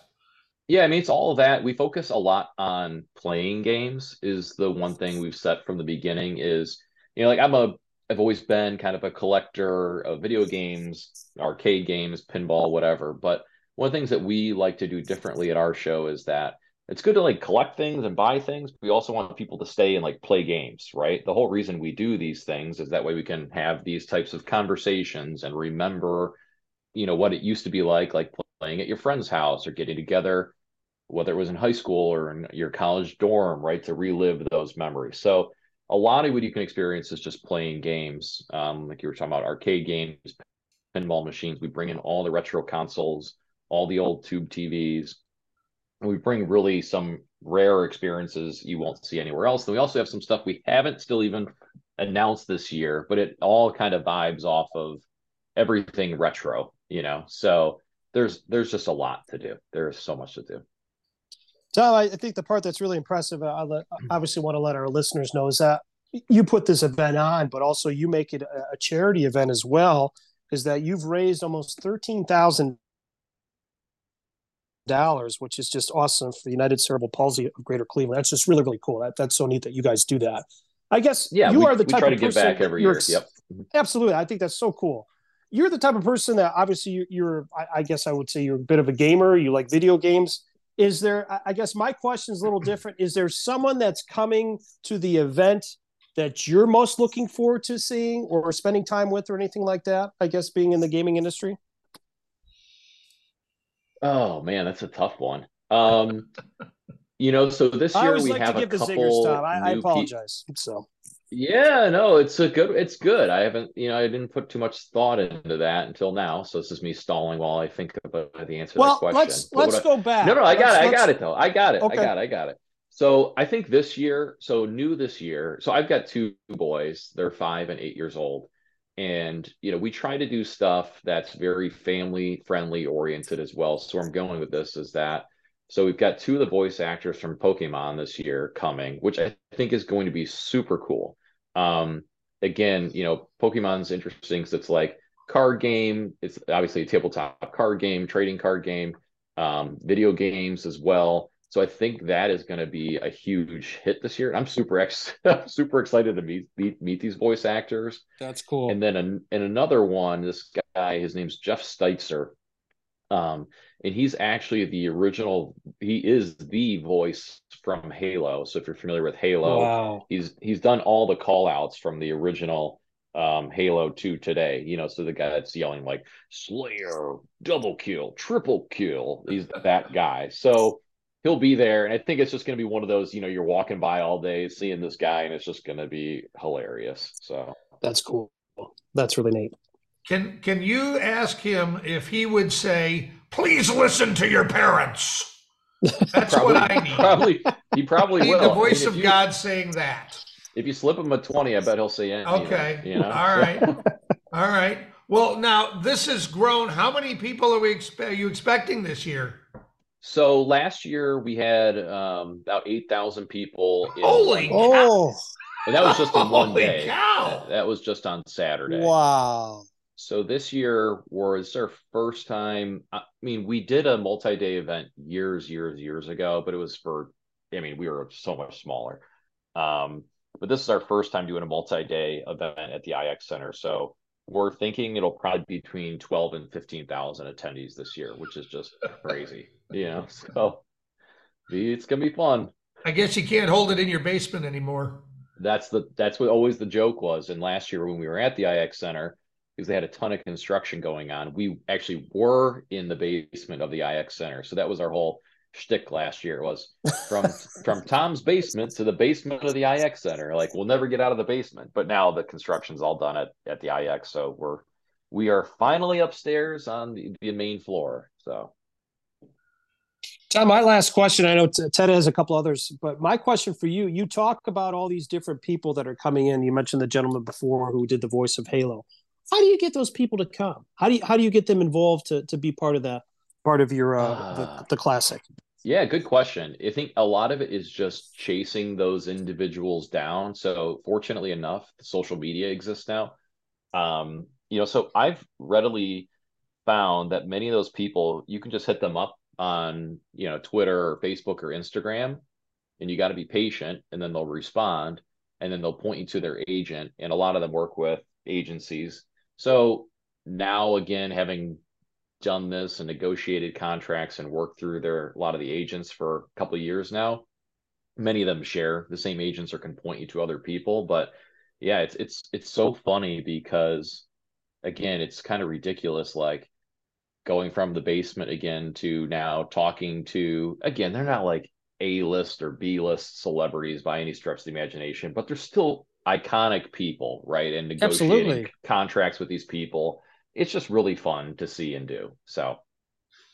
Yeah, I mean, it's all of that. We focus a lot on playing games is the one thing we've set from the beginning is, you know, like I'm a, I've always been kind of a collector of video games, arcade games, pinball, whatever. But one of the things that we like to do differently at our show is that it's good to like collect things and buy things. But we also want people to stay and like play games, right? The whole reason we do these things is that way we can have these types of conversations and remember, you know, what it used to be like, like playing at your friend's house or getting together whether it was in high school or in your college dorm, right, to relive those memories. So a lot of what you can experience is just playing games. Um, like you were talking about arcade games, pinball machines. We bring in all the retro consoles, all the old tube TVs. And we bring really some rare experiences you won't see anywhere else. Then we also have some stuff we haven't still even announced this year, but it all kind of vibes off of everything retro, you know. So there's there's just a lot to do. There's so much to do. So I think the part that's really impressive, uh, I mm-hmm. obviously want to let our listeners know, is that you put this event on, but also you make it a a charity event as well. Is that you've raised almost thirteen thousand dollars, which is just awesome for the United Cerebral Palsy of Greater Cleveland. That's just really really cool. That that's so neat that you guys do that. I guess Yeah, you we, are the type we try of to give person back every year. Yep. Mm-hmm. Absolutely, I think that's so cool. You're the type of person that obviously you- you're. I, I guess I would say you're a bit of a gamer. You like video games. Is there? I- I guess my question is a little *clears throat* different. Is there someone that's coming to the event that you're most looking forward to seeing or spending time with, or anything like that? I guess being in the gaming industry. Oh man, that's a tough one. Um, *laughs* you know, so this year always we like have to a give the couple zingers, Tom. I, I new pe- apologize. So Yeah, no, it's a good. It's good. I haven't, you know, I didn't put too much thought into that until now. So this is me stalling while I think about the answer well, to that question. let's But let's what I- go back. No, no, I got Let's- it. I got it though. I got it. Okay. I got it. I got it. So I think this year, so new this year. So I've got two boys. They're five and eight years old, and you know we try to do stuff that's very family friendly oriented as well. So I'm going with this is that. So we've got two of the voice actors from Pokemon this year coming, which I think is going to be super cool. Um, again, you know, Pokemon's interesting because it's like card game. It's obviously a tabletop card game, trading card game, um, video games as well. So I think that is going to be a huge hit this year. I'm super ex- *laughs* super excited to meet, meet meet these voice actors. That's cool. And then an, and another one, this guy, his name's Jeff Steitzer. Um, and he's actually the original, he is the voice from Halo. So if you're familiar with Halo, Wow. he's he's done all the call outs from the original um Halo 2 today. You know, so the guy that's yelling like Slayer, double kill, triple kill. He's that guy. So he'll be there. And I think it's just gonna be one of those, you know, you're walking by all day seeing this guy, and it's just gonna be hilarious. So That's cool. That's really neat. Can can you ask him if he would say, "Please listen to your parents"? That's what I need. Probably he probably I need will. the I mean, voice of you- God saying that. If you slip him a 20, I bet he'll say anything. Okay. You know? All right. All right. Well, now this has grown. How many people are we expe- are you expecting this year? So last year we had um, about eight thousand people. In Holy one- Oh, and that was just in one Holy day. cow. That was just on Saturday. wow. So this year was our first time. I mean, we did a multi-day event years, years, years ago, but it was for. I mean, we were so much smaller. Um, but this is our first time doing a multi-day event at the IX Center. So we're thinking it'll probably be between twelve and fifteen thousand attendees this year, which is just crazy. You know, *laughs* so it's gonna be fun. I guess you can't hold it in your basement anymore. That's the that's what always the joke was. And last year when we were at the IX Center, because they had a ton of construction going on, we actually were in the basement of the IX Center. So that was our whole shtick last year was *laughs* from from Tom's basement to the basement of the IX Center. Like we'll never get out of the basement. But now the construction's all done at at the IX, so we're we are finally upstairs on the, the main floor. So Tom, my last question. I know Ted has a couple others, but my question for you: You talk about all these different people that are coming in. You mentioned the gentleman before who did the voice of Halo. How do you get those people to come? How do you how do you get them involved to to be part of the part of your uh, Ah. the, the classic? Yeah, good question. I think a lot of it is just chasing those individuals down. So fortunately enough, social media exists now. Um, you know, so I've readily found that many of those people, you can just hit them up on, you know, Twitter or Facebook or Instagram, and you got to be patient, and then they'll respond, and then they'll point you to their agent. And a lot of them work with agencies. So now again, having done this and negotiated contracts and worked through their a lot of the agents for a couple of years now. Many of them share the same agents or can point you to other people, but yeah, it's it's it's so funny because again, it's kind of ridiculous like going from the basement again to now talking to again, they're not like A-list or B-list celebrities by any stretch of the imagination, but they're still iconic people, right? And negotiating Absolutely. contracts with these people it's just really fun to see and do. So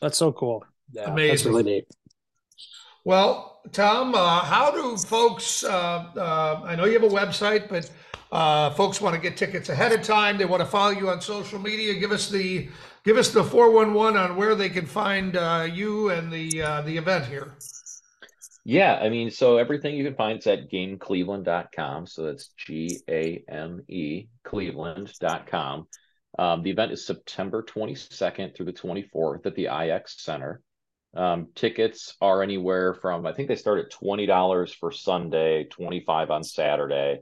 That's so cool. Yeah, that's Amazing. really neat. Well, Tom, uh, how do folks? Uh, uh, I know you have a website, but uh, folks want to get tickets ahead of time. They want to follow you on social media. Give us the give us the four one one on where they can find uh, you and the uh, the event here. yeah, I mean, so everything you can find is at gamecleveland.com. So that's G A M E Cleveland.com. Um, the event is September 22nd through the 24th at the IX Center. Um, tickets are anywhere from I think they start at twenty dollars for Sunday, twenty five on Saturday,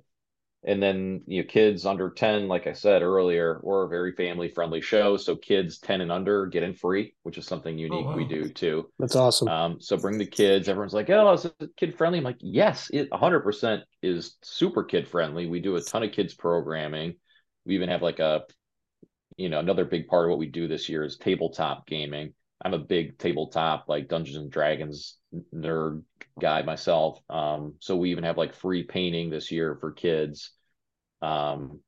and then you know kids under ten, like I said earlier, we're a very family friendly show, so kids ten and under get in free, which is something unique we wow. do too. That's awesome. Um, so bring the kids. Everyone's like, "Oh, is it kid friendly?" I'm like, "Yes, it 100% is super kid friendly. We do a ton of kids programming. We even have like a, you know, another big part of what we do this year is tabletop gaming. I'm a big tabletop like Dungeons and Dragons nerd guy myself. Um, so we even have like free painting this year for kids. Um,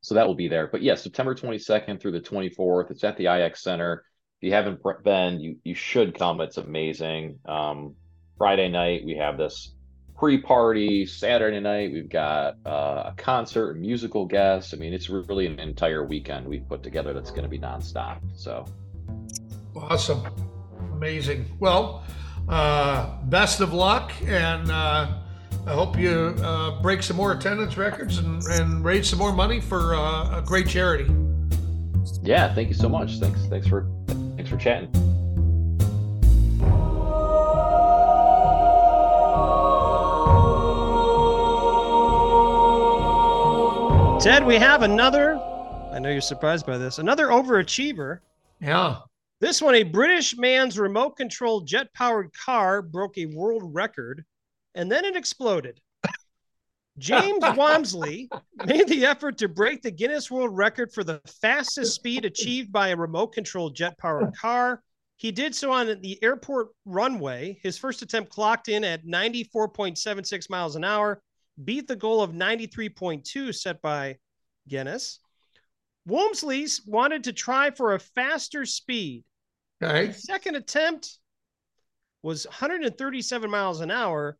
so that will be there. But yeah, September 22nd through the 24th. It's at the IX Center. If you haven't been, you you should come. It's amazing. Um, Friday night we have this pre-party. Saturday night we've got uh, a concert, and musical guests. I mean, it's really an entire weekend we've put together that's going to be nonstop. So Awesome. Amazing. Well, uh, best of luck. And uh, I hope you uh, break some more attendance records and, and raise some more money for uh, a great charity. yeah, thank you so much. Thanks, thanks for thanks for chatting. Ted, we have another. I know you're surprised by this. Another overachiever. Yeah. This one, a British man's remote controlled jet powered car broke a world record and then it exploded. *laughs* James Walmsley made the effort to break the Guinness World Record for the fastest speed achieved by a remote controlled jet powered car. He did so on the airport runway. His first attempt clocked in at 94.76 miles an hour, beat the goal of 93.2 set by Guinness. Walmsley's wanted to try for a faster speed. Okay. Second attempt was 137 miles an hour,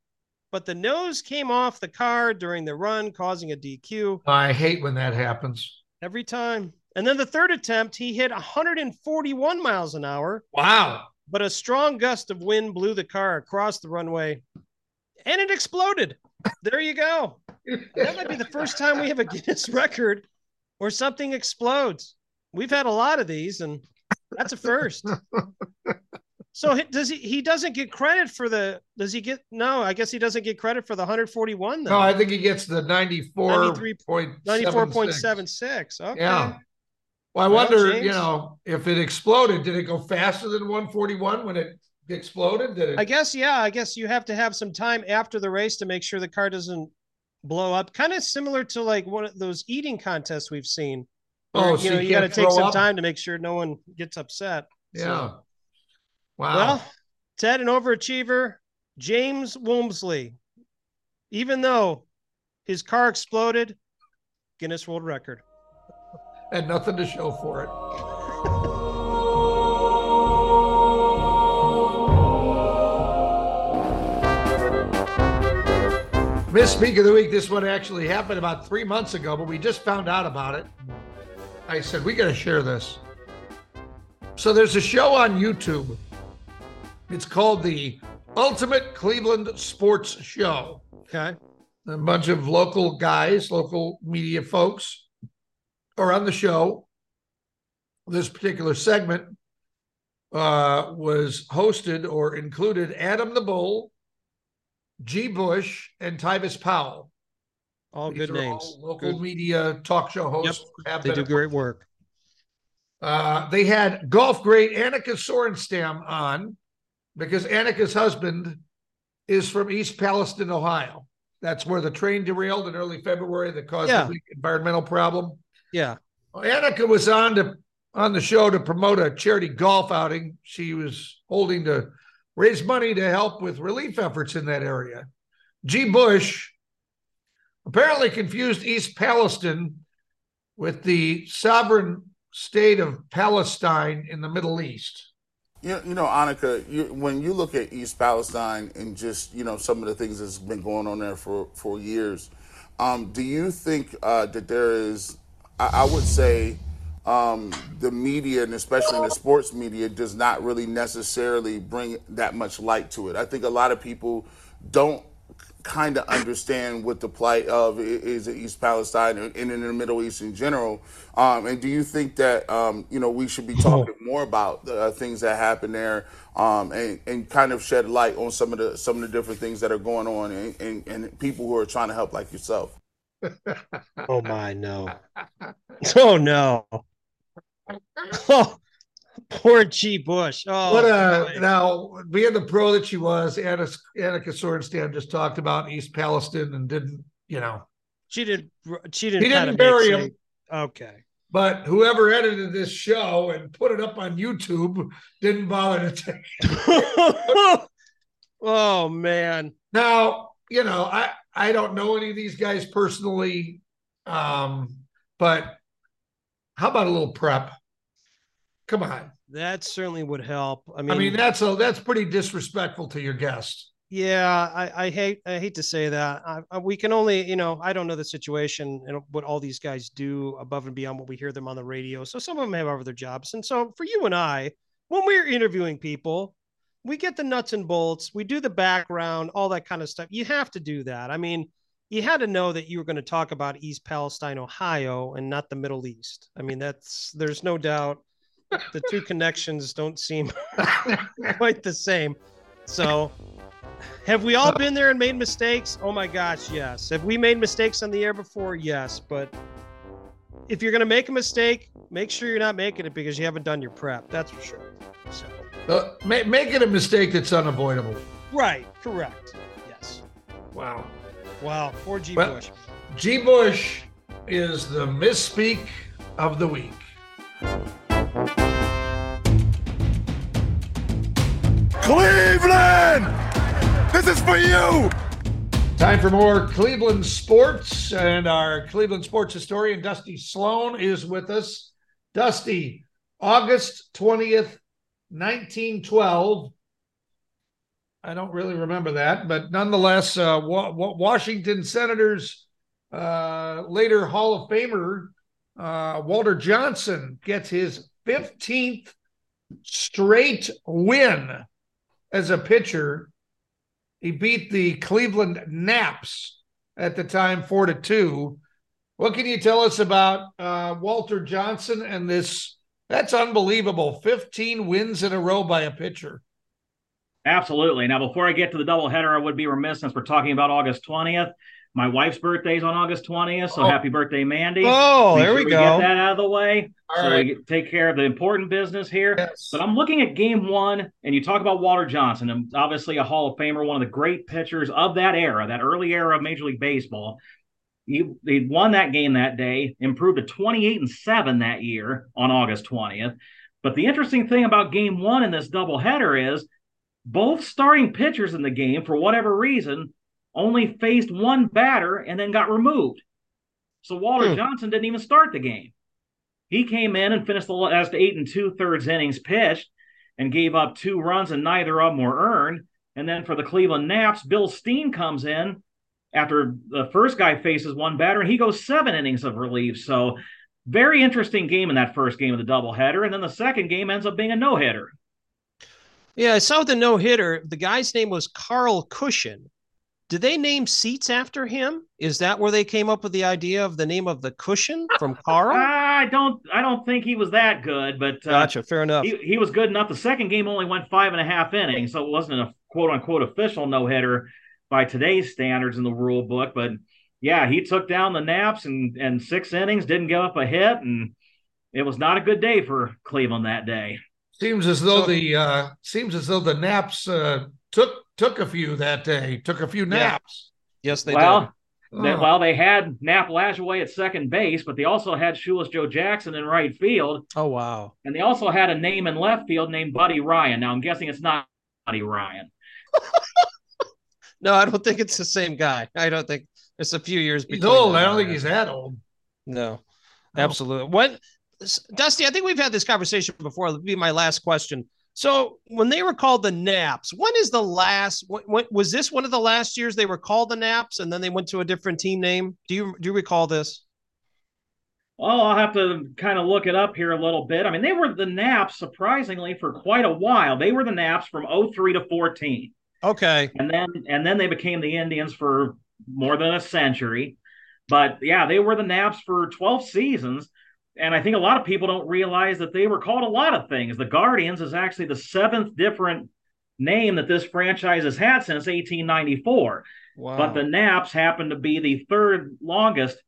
but the nose came off the car during the run, causing a DQ I hate when that happens. every time. And then the third attempt, he hit 141 miles an hour, Wow. but a strong gust of wind blew the car across the runway and it exploded. There you go. That might be the first time we have a Guinness *laughs* record where something explodes. We've had a lot of these, and that's a first. So does he? He doesn't get credit for the. Does he get? No, I guess he doesn't get credit for the 141. Then No, I think he gets the 94.76. 94.76. Okay. Yeah. Well, I Well, wonder, James- you know, if it exploded, did it go faster than 141 when it exploded? Did it? I guess yeah. I guess you have to have some time after the race to make sure the car doesn't blow up. Kind of similar to like one of those eating contests we've seen. Oh, where, so you know, you got to take some up? time to make sure no one gets upset. yeah. So- wow. Well, Ted, an overachiever, James Walmsley, even though his car exploded, Guinness World Record. And nothing to show for it. Miss Speak of the Week, this one actually happened about three months ago, but we just found out about it. I said, we got to share this. So there's a show on YouTube. It's called the Ultimate Cleveland Sports Show. Okay. A bunch of local guys, local media folks are on the show. This particular segment uh, was hosted or included Adam the Bull, G. Bush, and Tyvis Powell. All These good names. all local Good. media talk show hosts. have They do great work. uh, they had golf great Annika Sorenstam on because Annika's husband is from East Palestine, Ohio. That's where the train derailed in early February that caused Yeah. a big environmental problem. Yeah. Well, Annika was on to on the show to promote a charity golf outing she was holding to raise money to help with relief efforts in that area. G. Bush apparently confused East Palestine with the sovereign state of Palestine in the Middle East. You, you know, Annika, you, when you look at East Palestine and just, you know, some of the things that's been going on there for, for years, um, do you think uh, that there is, I, I would say, um, the media and especially the sports media does not really necessarily bring that much light to it. I think a lot of people don't kind of understand what the plight of is in East Palestine and and in the Middle East in general. Um, and do you think that um, you know we should be talking *laughs* more about the uh, things that happen there um, and, and kind of shed light on some of the some of the different things that are going on and, and, and people who are trying to help like yourself? *laughs* Oh my no. *laughs* Oh no. *laughs* Oh, poor G. Bush. Oh, what uh boy. now being the pro that she was, Anna, Annika Sorenstam just talked about East Palestine and didn't, you know, she did. She didn't. He didn't bury him. Okay. but whoever edited this show and put it up on YouTube didn't bother to take. *laughs* oh man. Now, you know, I I don't know any of these guys personally. Um, but how about a little prep? Come on. That certainly would help. I mean, I mean, that's a that's pretty disrespectful to your guest. Yeah, I, I hate I hate to say that. I, I, we can only, you know, I don't know the situation and what all these guys do above and beyond what we hear them on the radio. So some of them have other jobs, and so for you and I, when we're interviewing people, we get the nuts and bolts, we do the background, all that kind of stuff. You have to do that. I mean, you had to know that you were going to talk about East Palestine, Ohio, and not the Middle East. I mean, that's there's no doubt the two connections don't seem *laughs* quite the same. So have we all been there and made mistakes? Oh my gosh, yes. Have we made mistakes on the air before? Yes. But if you're going to make a mistake, make sure you're not making it because you haven't done your prep. That's for sure. So, uh, ma- make it a mistake that's unavoidable. Right. Correct. Yes. Wow. Wow. Poor G. Well, Bush. G. Bush is the misspeak of the week. Cleveland! This is for you! Time for more Cleveland sports, and our Cleveland sports historian, Dusty Sloan, is with us. Dusty, August 20th, 1912. I don't really remember that, but nonetheless, uh, Wa- Wa- Washington Senators, uh, later Hall of Famer, uh, Walter Johnson gets his 15th straight win as a pitcher. He beat the Cleveland Naps at the time, four to two. What can you tell us about uh, Walter Johnson and this? That's unbelievable. 15 wins in a row by a pitcher. Absolutely. Now, before I get to the doubleheader, I would be remiss since we're talking about August 20th. My wife's birthday is on August 20th, so Oh. happy birthday, Mandy. Oh, Make there sure we go. Get that out of the way. All so right. we take care of the important business here. Yes. But I'm looking at game one, and you talk about Walter Johnson, and obviously a Hall of Famer, one of the great pitchers of that era, that early era of Major League Baseball. He, he won that game that day, improved to 28 and 7 that year on August 20th. But the interesting thing about game one in this doubleheader is both starting pitchers in the game, for whatever reason, only faced one batter and then got removed. So Walter Hmm. Johnson didn't even start the game. He came in and finished the last eight and two thirds innings pitched and gave up two runs, and neither of them were earned. And then for the Cleveland Naps, Bill Steen comes in after the first guy faces one batter, and he goes seven innings of relief. So very interesting game in that first game of the doubleheader. And then the second game ends up being a no hitter. Yeah, I saw the no hitter. The guy's name was Carl Cushion. Did they name seats after him? Is that where they came up with the idea of the name of the cushion from Carl? I don't I don't think he was that good, but uh, Gotcha. Fair enough. he, he was good enough. The second game only went five and a half innings, so it wasn't a quote unquote official no hitter by today's standards in the rule book. But yeah, he took down the Naps and and six innings, didn't give up a hit, and it was not a good day for Cleveland that day. Seems as though So- the uh, seems as though the Naps uh, took took a few that day. Took a few naps. yes, they well, did. they, Oh. well, they had Nap Lajoie at second base, but they also had Shoeless Joe Jackson in right field, Oh wow. and they also had a name in left field named Buddy Ryan. Now I'm guessing it's not Buddy Ryan. *laughs* No, I don't think it's the same guy. I don't think it's a few years. He's old. I don't think he's that old. No, No. absolutely. What, Dusty? I think we've had this conversation before. It'll be my last question. So, when they were called the Naps, when is the last? When, when was this one of the last years they were called the Naps, and then they went to a different team name? Do you do you recall this? Well, I'll have to kind of look it up here a little bit. I mean, they were the Naps surprisingly for quite a while. They were the Naps from 03 to 14. Okay. And then and then they became the Indians for more than a century. But yeah, they were the Naps for 12 seasons. And I think a lot of people don't realize that they were called a lot of things. The Guardians is actually the seventh different name that this franchise has had since 1894. Wow. But the Naps happen to be the third longest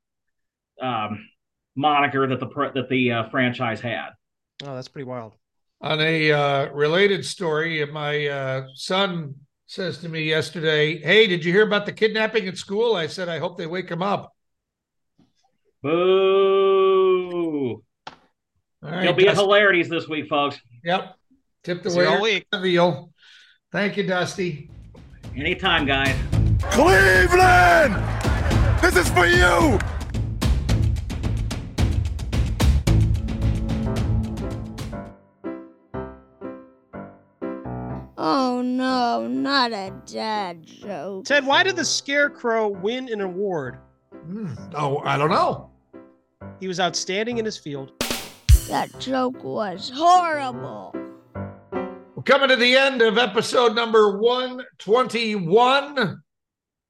um, moniker that the that the uh, franchise had. oh, that's pretty wild. On a uh, related story, my uh, son says to me yesterday, "Hey, did you hear about the kidnapping at school?" I said, "I hope they wake him up." Boo! Ooh. All right, There'll be at hilarities this week, folks. Yep. Tip the way the. Thank you, Dusty. Anytime, guys. Cleveland! This is for you! Oh no, not a dad joke. Ted, why did the Scarecrow win an award? Mm, oh, I don't know. He was outstanding in his field. That joke was horrible. We're coming to the end of episode number 121. A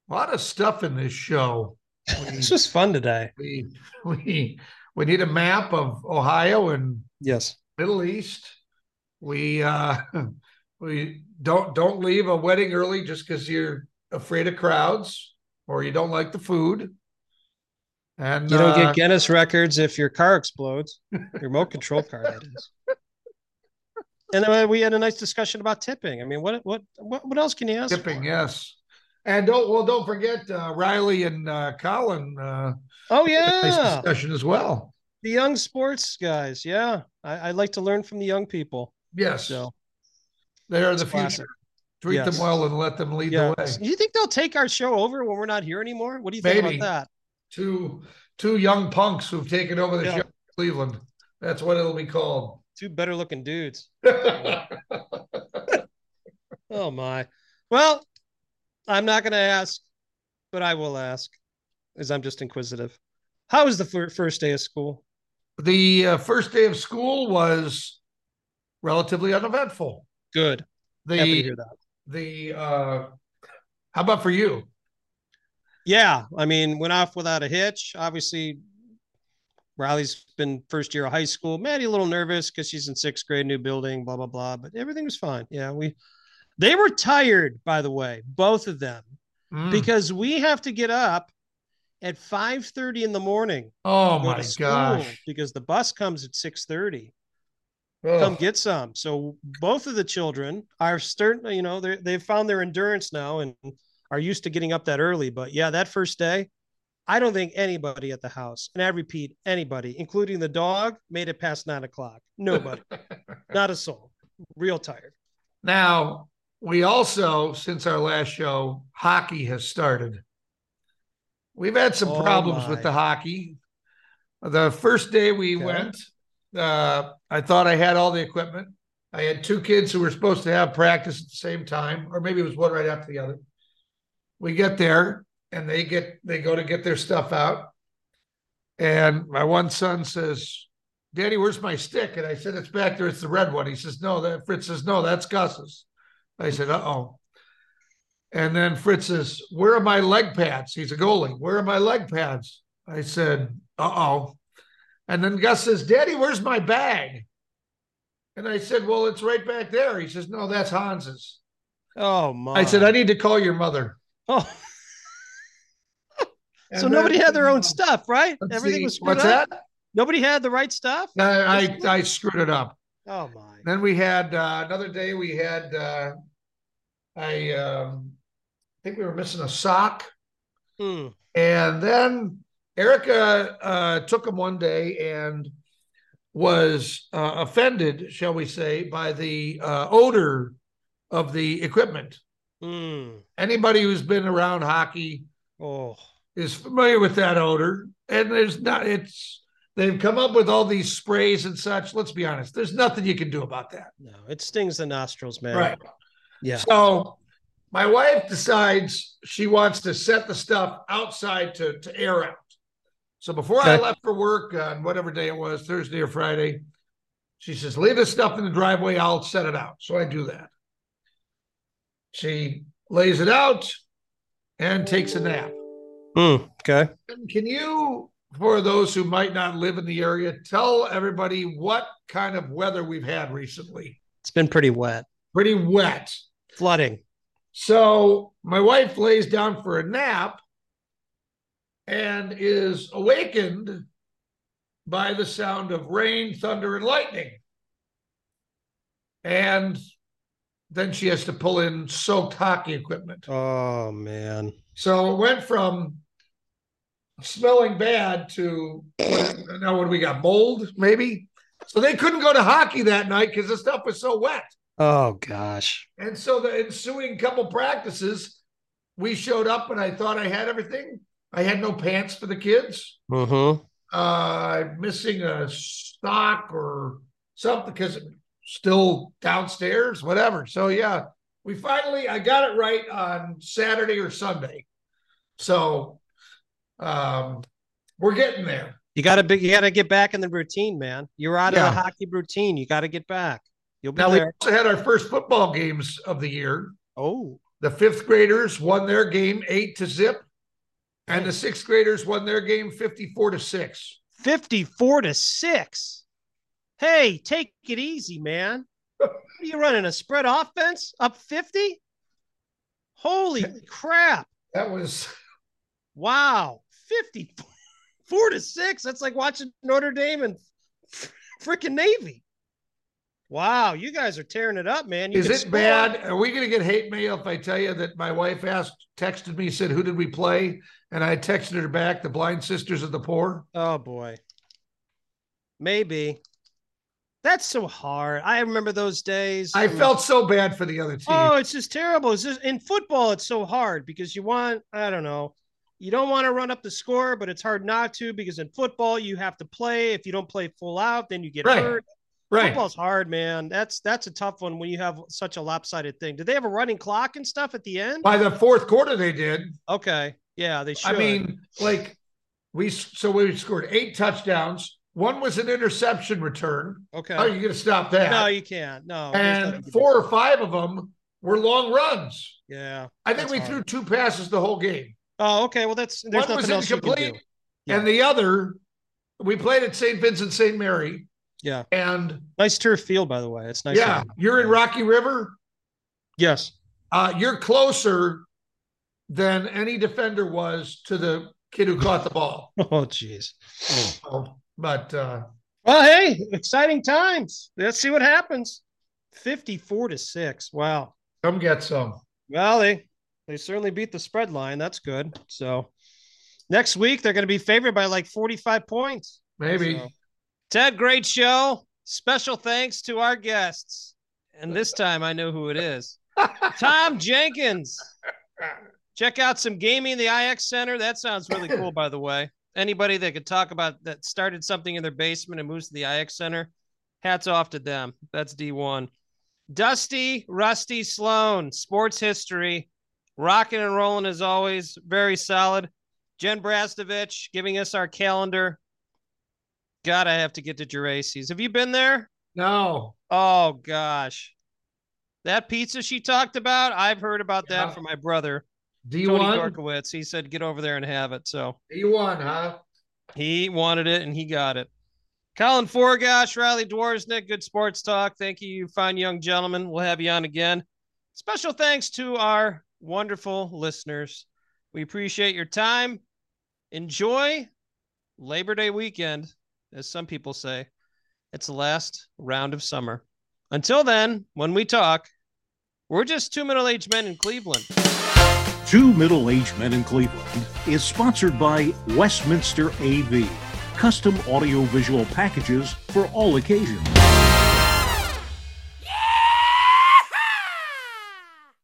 lot of stuff in this show. *laughs* this was fun today. We we we need a map of Ohio and Yes. Middle East. We uh *laughs* we don't don't leave a wedding early just because you're afraid of crowds or you don't like the food. And You don't uh, get Guinness records if your car explodes. Your remote control car, that is. *laughs* And then we had a nice discussion about tipping. I mean, what what what, what else can you ask? tipping, yes. And don't well, don't forget uh, Riley and uh, Colin. Uh, Oh nice yeah, discussion as well. the young sports guys. Yeah, I, I like to learn from the young people. Yes, So they are the classic. future. Treat Yes. them well and let them lead yeah, the way. do you think they'll take our show over when we're not here anymore? What do you think Maybe. about that? Two two young punks who've taken over the Yeah. show in Cleveland. That's what it'll be called. Two better looking dudes. *laughs* *laughs* Oh my. Well, I'm not going to ask, but I will ask, as I'm just inquisitive. How was the fir- first day of school? the uh, first day of school was relatively uneventful. Good. The hear that. the uh, how about for you? Yeah, I mean, went off without a hitch. Obviously, Riley's been first year of high school. Maddie a little nervous because she's in sixth grade, new building, blah blah blah. But everything was fine. Yeah, we they were tired, by the way, both of them, Mm. because we have to get up at five thirty in the morning. Oh my gosh! Because the bus comes at six thirty. Come get some. So both of the children are starting. You know, they they've found their endurance now and are used to getting up that early. But yeah, that first day, I don't think anybody at the house, and I repeat, anybody, including the dog, made it past nine o'clock. Nobody, *laughs* not a soul. Real tired. Now, we also, since our last show, hockey has started. We've had some Oh, problems my. with the hockey. The first day we Okay. went, uh, I thought I had all the equipment. I had two kids who were supposed to have practice at the same time, or maybe it was one right after the other. We get there and they get they go to get their stuff out. And my one son says, Daddy, where's my stick? And I said, It's back there. It's the red one. He says, No, that Fritz says, No, that's Gus's. I said, Uh oh. And then Fritz says, Where are my leg pads? He's a goalie. Where are my leg pads? I said, Uh oh. And then Gus says, Daddy, where's my bag? And I said, Well, it's right back there. He says, No, that's Hans's. Oh my! I said, I need to call your mother. Oh, *laughs* so And nobody had their own stuff, right? Everything see, was screwed what's up? that? Nobody had the right stuff. I, I I screwed it up. Oh my! Then we had uh, another day. We had uh, I um, think we were missing a sock, Hmm. and then Erica uh, took him one day and was uh, offended, shall we say, by the uh, odor of the equipment. Hmm. Anybody who's been around hockey Oh. is familiar with that odor, and there's not. It's they've come up with all these sprays and such. Let's be honest. There's nothing you can do about that. No, it stings the nostrils, man. Right. Yeah. So my wife decides she wants to set the stuff outside to, to air out. So before I left for work on whatever day it was, Thursday or Friday, she says, Leave this stuff in the driveway, I'll set it out. So I do that. She lays it out and takes a nap. Hmm. Okay. And Can you, for those who might not live in the area, tell everybody what kind of weather we've had recently? It's been pretty wet. Pretty wet. Flooding. So my wife lays down for a nap and is awakened by the sound of rain, thunder, and lightning. And then she has to pull in soaked hockey equipment. Oh man. So it went from smelling bad to now what do we got? Mold, maybe? So they couldn't go to hockey that night because the stuff was so wet. Oh gosh. And so the ensuing couple practices, we showed up and I thought I had everything. I had no pants for the kids. Mm-hmm. Uh, missing a sock or something because still downstairs, whatever. So yeah, we finally I got it right on Saturday or Sunday. So um we're getting there. You gotta be you gotta get back in the routine, man. You're out Yeah. of the hockey routine. You gotta get back. You'll be Now we there. also had our first football games of the year. Oh, The fifth graders won their game eight to zip, and the sixth graders won their game 54 to six. 54 to 6. Hey, take it easy, man. What are you running a spread offense up 50? Holy crap. That was Wow. 54 to 6. That's like watching Notre Dame and *laughs* freaking Navy. Wow, you guys are tearing it up, man. You Is it score. bad? Are we going to get hate mail if I tell you that my wife asked, texted me, said, Who did we play? And I texted her back, The Blind Sisters of the Poor. Oh boy. Maybe. That's so hard. I remember those days. I mean- felt so bad for the other team. Oh, it's just terrible. It's just in football, it's so hard because you want, I don't know, you don't want to run up the score, but it's hard not to because in football you have to play. If you don't play full out, then you get Right. hurt. Right. Football's hard, man. That's that's a tough one when you have such a lopsided thing. Did they have a running clock and stuff at the end? By the fourth quarter, they did. Okay. Yeah, they should. I mean, like, we so we scored eight touchdowns. One was an interception return. okay. How are you going to stop that? No, you can't. No. and four or five of them were long runs. Yeah. I think we hard. threw two passes the whole game. Oh, okay. Well, that's there's One was nothing else you can do. incomplete, and the other, we played at St. Vincent St. Mary. Yeah. And Nice turf field, by the way. It's nice. yeah, you're in Rocky River. Yes. Uh, you're closer than any defender was to the kid who caught the ball. *laughs* Oh, jeez. So, but uh, Well, hey, exciting times. Let's see what happens. 54 to 6. Wow. come get some. Well, they they certainly beat the spread line. That's good. So next week they're going to be favored by like 45 points. Maybe. So, Ted, great show. Special thanks to our guests. And this time I know who it is. *laughs* Tom Jenkins. Check out some gaming in the IX Center. That sounds really cool, by the way. Anybody that could talk about that started something in their basement and moves to the IX Center, hats off to them. That's D1. Dusty, Rusty Sloan, sports history, rocking and rolling as always, very solid. Jen Brastovich giving us our calendar. God, I have to get to Geraci's. Have you been there? No. Oh gosh, that pizza she talked about, I've heard about Yeah. that from my brother D Tony one. Dorkowitz. He said get over there and have it. So he won, huh? he wanted it and he got it. Colin Forgosh, Riley Dwarsnick, good sports talk. Thank you, you fine young gentlemen. We'll have you on again. Special thanks to our wonderful listeners. We appreciate your time. Enjoy Labor Day weekend, as some people say. It's the last round of summer. Until then, when we talk, we're just two middle aged men in Cleveland. Two Middle Aged Men in Cleveland is sponsored by Westminster AV, custom audiovisual packages for all occasions.